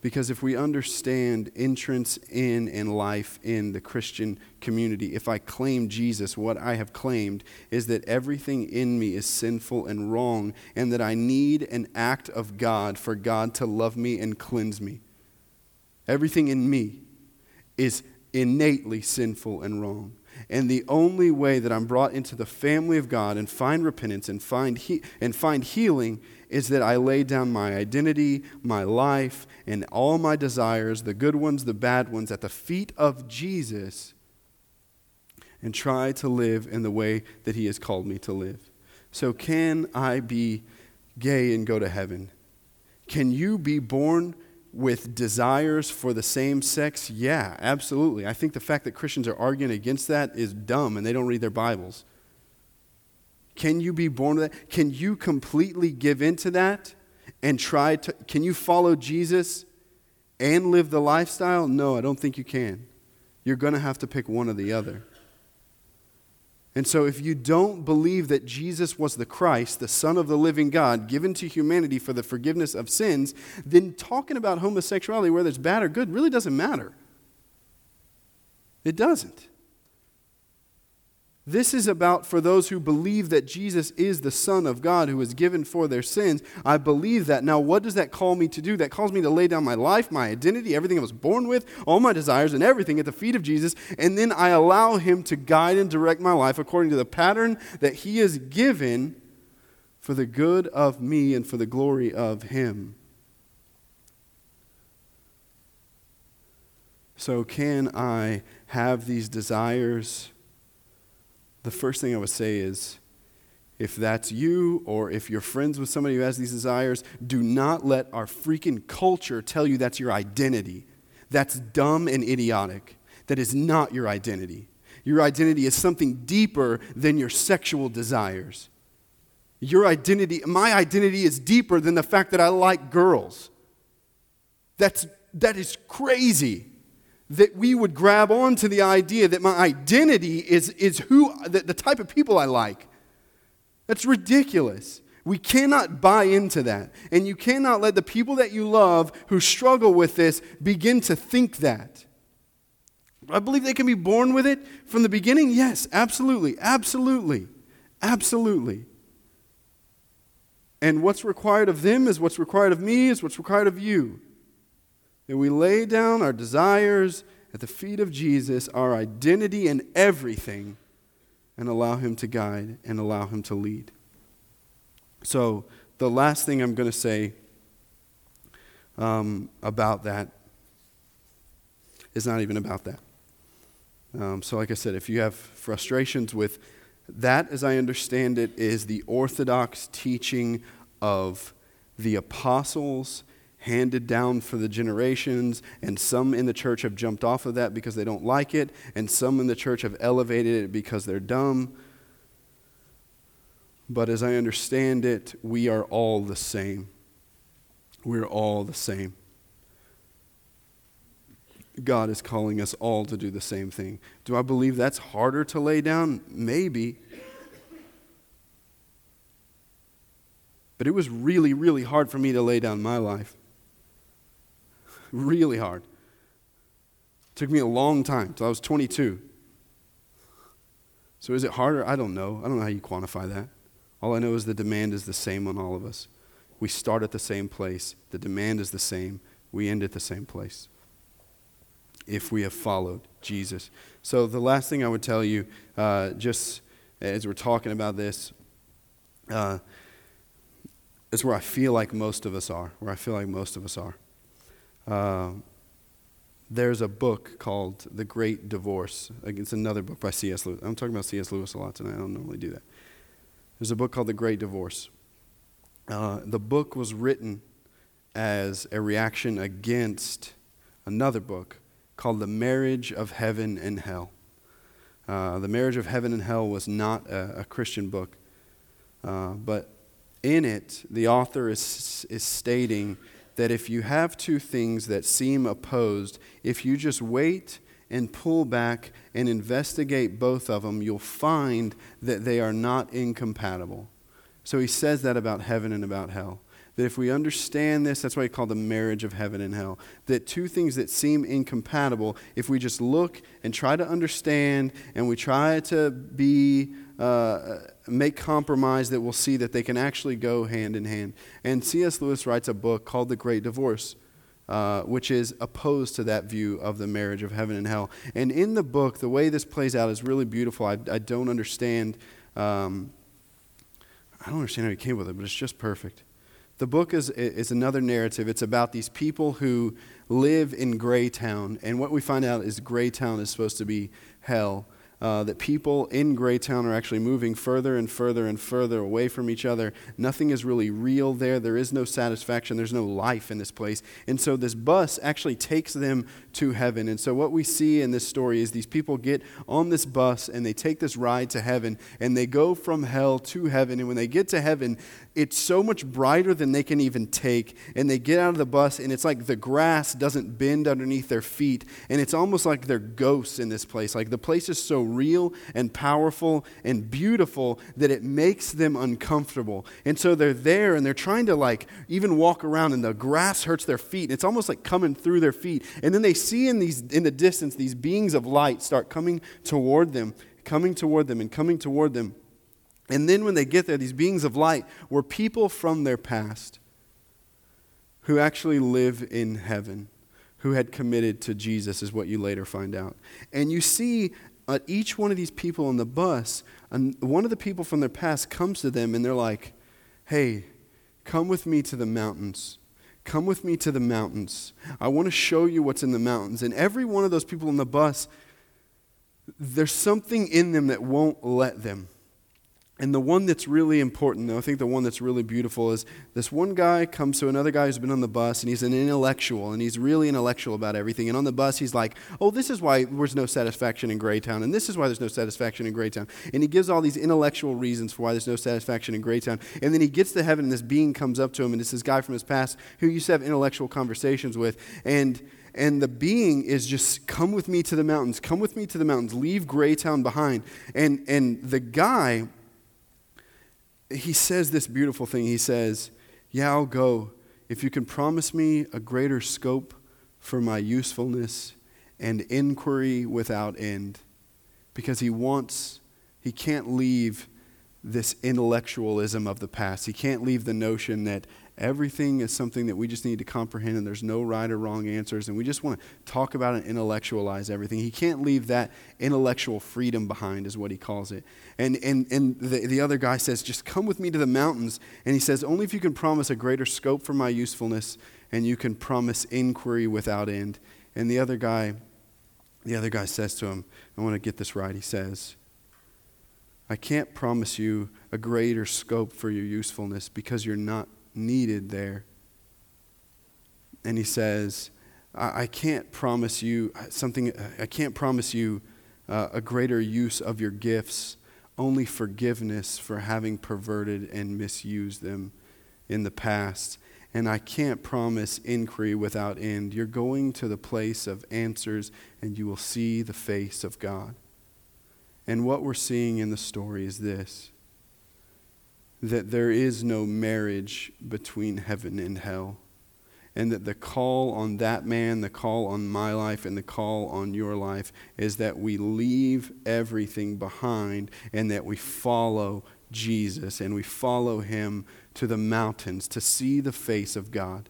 Because if we understand entrance in and life in the Christian community, if I claim Jesus, what I have claimed is that everything in me is sinful and wrong, and that I need an act of God for God to love me and cleanse me. Everything in me is innately sinful and wrong. And the only way that I'm brought into the family of God and find repentance and find, he- and find healing is that I lay down my identity, my life, and all my desires, the good ones, the bad ones, at the feet of Jesus and try to live in the way that He has called me to live. So, can I be gay and go to heaven? Can you be born with desires for the same sex? Yeah, absolutely. I think the fact that Christians are arguing against that is dumb and they don't read their Bibles. Can you be born with that? Can you completely give into that and try to? Can you follow Jesus and live the lifestyle? No, I don't think you can. You're going to have to pick one or the other. And so, if you don't believe that Jesus was the Christ, the Son of the living God, given to humanity for the forgiveness of sins, then talking about homosexuality, whether it's bad or good, really doesn't matter. It doesn't. This is about for those who believe that Jesus is the Son of God who was given for their sins. I believe that. Now, what does that call me to do? That calls me to lay down my life, my identity, everything I was born with, all my desires, and everything at the feet of Jesus. And then I allow Him to guide and direct my life according to the pattern that He has given for the good of me and for the glory of Him. So, can I have these desires? The first thing I would say is if that's you or if you're friends with somebody who has these desires, do not let our freaking culture tell you that's your identity. That's dumb and idiotic. That is not your identity. Your identity is something deeper than your sexual desires. Your identity, my identity is deeper than the fact that I like girls. That's, that is crazy that we would grab on to the idea that my identity is, is who, the, the type of people I like. That's ridiculous. We cannot buy into that. And you cannot let the people that you love who struggle with this begin to think that. I believe they can be born with it from the beginning. Yes, absolutely. Absolutely. Absolutely. And what's required of them is what's required of me, is what's required of you. That we lay down our desires at the feet of Jesus, our identity and everything, and allow Him to guide and allow Him to lead. So, the last thing I'm going to say um, about that is not even about that. Um, so, like I said, if you have frustrations with that, as I understand it, is the orthodox teaching of the apostles handed down for the generations, and some in the church have jumped off of that because they don't like it, and some in the church have elevated it because they're dumb. But as I understand it, we are all the same. We're all the same. God is calling us all to do the same thing. Do I believe that's harder to lay down? Maybe. But it was really, really hard for me to lay down my life. Really hard. It took me a long time till I was 22. So is it harder? I don't know. I don't know how you quantify that. All I know is the demand is the same on all of us. We start at the same place, the demand is the same, we end at the same place if we have followed Jesus. So, the last thing I would tell you, uh, just as we're talking about this, uh, is where I feel like most of us are, where I feel like most of us are. Uh, there's a book called The Great Divorce. It's another book by C.S. Lewis. I'm talking about C.S. Lewis a lot tonight. I don't normally do that. There's a book called The Great Divorce. Uh, the book was written as a reaction against another book called The Marriage of Heaven and Hell. Uh, the Marriage of Heaven and Hell was not a, a Christian book, uh, but in it, the author is, is stating that if you have two things that seem opposed, if you just wait and pull back and investigate both of them, you'll find that they are not incompatible. So he says that about heaven and about hell. That if we understand this, that's why he called the marriage of heaven and hell. That two things that seem incompatible, if we just look and try to understand and we try to be uh, make compromise that we'll see that they can actually go hand in hand. And C.S. Lewis writes a book called The Great Divorce, uh, which is opposed to that view of the marriage of heaven and hell. And in the book, the way this plays out is really beautiful. I, I don't understand. Um, I don't understand how he came with it, but it's just perfect. The book is, is another narrative. It's about these people who live in Greytown. And what we find out is Greytown is supposed to be hell uh, that people in Greytown are actually moving further and further and further away from each other. Nothing is really real there. There is no satisfaction. There's no life in this place. And so this bus actually takes them to heaven. And so what we see in this story is these people get on this bus and they take this ride to heaven and they go from hell to heaven. And when they get to heaven, it's so much brighter than they can even take. And they get out of the bus, and it's like the grass doesn't bend underneath their feet. And it's almost like they're ghosts in this place. Like the place is so real and powerful and beautiful that it makes them uncomfortable. And so they're there and they're trying to, like, even walk around, and the grass hurts their feet. It's almost like coming through their feet. And then they see in, these, in the distance these beings of light start coming toward them, coming toward them, and coming toward them. And then when they get there, these beings of light were people from their past who actually live in heaven, who had committed to Jesus, is what you later find out. And you see at each one of these people on the bus, one of the people from their past comes to them and they're like, hey, come with me to the mountains. Come with me to the mountains. I want to show you what's in the mountains. And every one of those people on the bus, there's something in them that won't let them. And the one that's really important, though, I think the one that's really beautiful is this one guy comes to another guy who's been on the bus, and he's an intellectual, and he's really intellectual about everything. And on the bus, he's like, Oh, this is why there's no satisfaction in Greytown, and this is why there's no satisfaction in Greytown. And he gives all these intellectual reasons for why there's no satisfaction in Greytown. And then he gets to heaven, and this being comes up to him, and it's this guy from his past who used to have intellectual conversations with. And and the being is just come with me to the mountains come with me to the mountains leave greytown behind and and the guy he says this beautiful thing. He says, Yeah, I'll go if you can promise me a greater scope for my usefulness and inquiry without end. Because he wants, he can't leave this intellectualism of the past. He can't leave the notion that Everything is something that we just need to comprehend, and there's no right or wrong answers, and we just want to talk about and intellectualize everything. He can't leave that intellectual freedom behind, is what he calls it. And, and, and the, the other guy says, Just come with me to the mountains. And he says, Only if you can promise a greater scope for my usefulness, and you can promise inquiry without end. And the other guy, the other guy says to him, I want to get this right. He says, I can't promise you a greater scope for your usefulness because you're not needed there. And he says, I, I can't promise you something, I can't promise you uh, a greater use of your gifts, only forgiveness for having perverted and misused them in the past. And I can't promise inquiry without end. You're going to the place of answers, and you will see the face of God. And what we're seeing in the story is this that there is no marriage between heaven and hell. And that the call on that man, the call on my life, and the call on your life is that we leave everything behind and that we follow Jesus and we follow him to the mountains to see the face of God.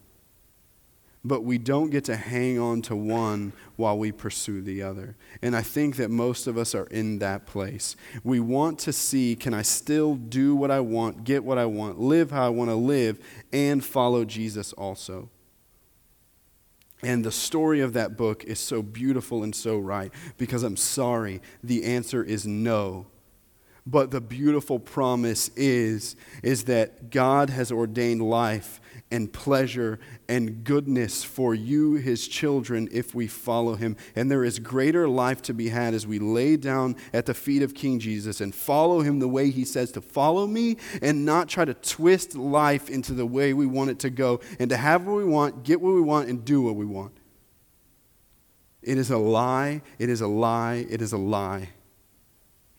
But we don't get to hang on to one while we pursue the other. And I think that most of us are in that place. We want to see can I still do what I want, get what I want, live how I want to live, and follow Jesus also? And the story of that book is so beautiful and so right because I'm sorry, the answer is no. But the beautiful promise is is that God has ordained life and pleasure and goodness for you his children if we follow him and there is greater life to be had as we lay down at the feet of King Jesus and follow him the way he says to follow me and not try to twist life into the way we want it to go and to have what we want, get what we want and do what we want. It is a lie, it is a lie, it is a lie.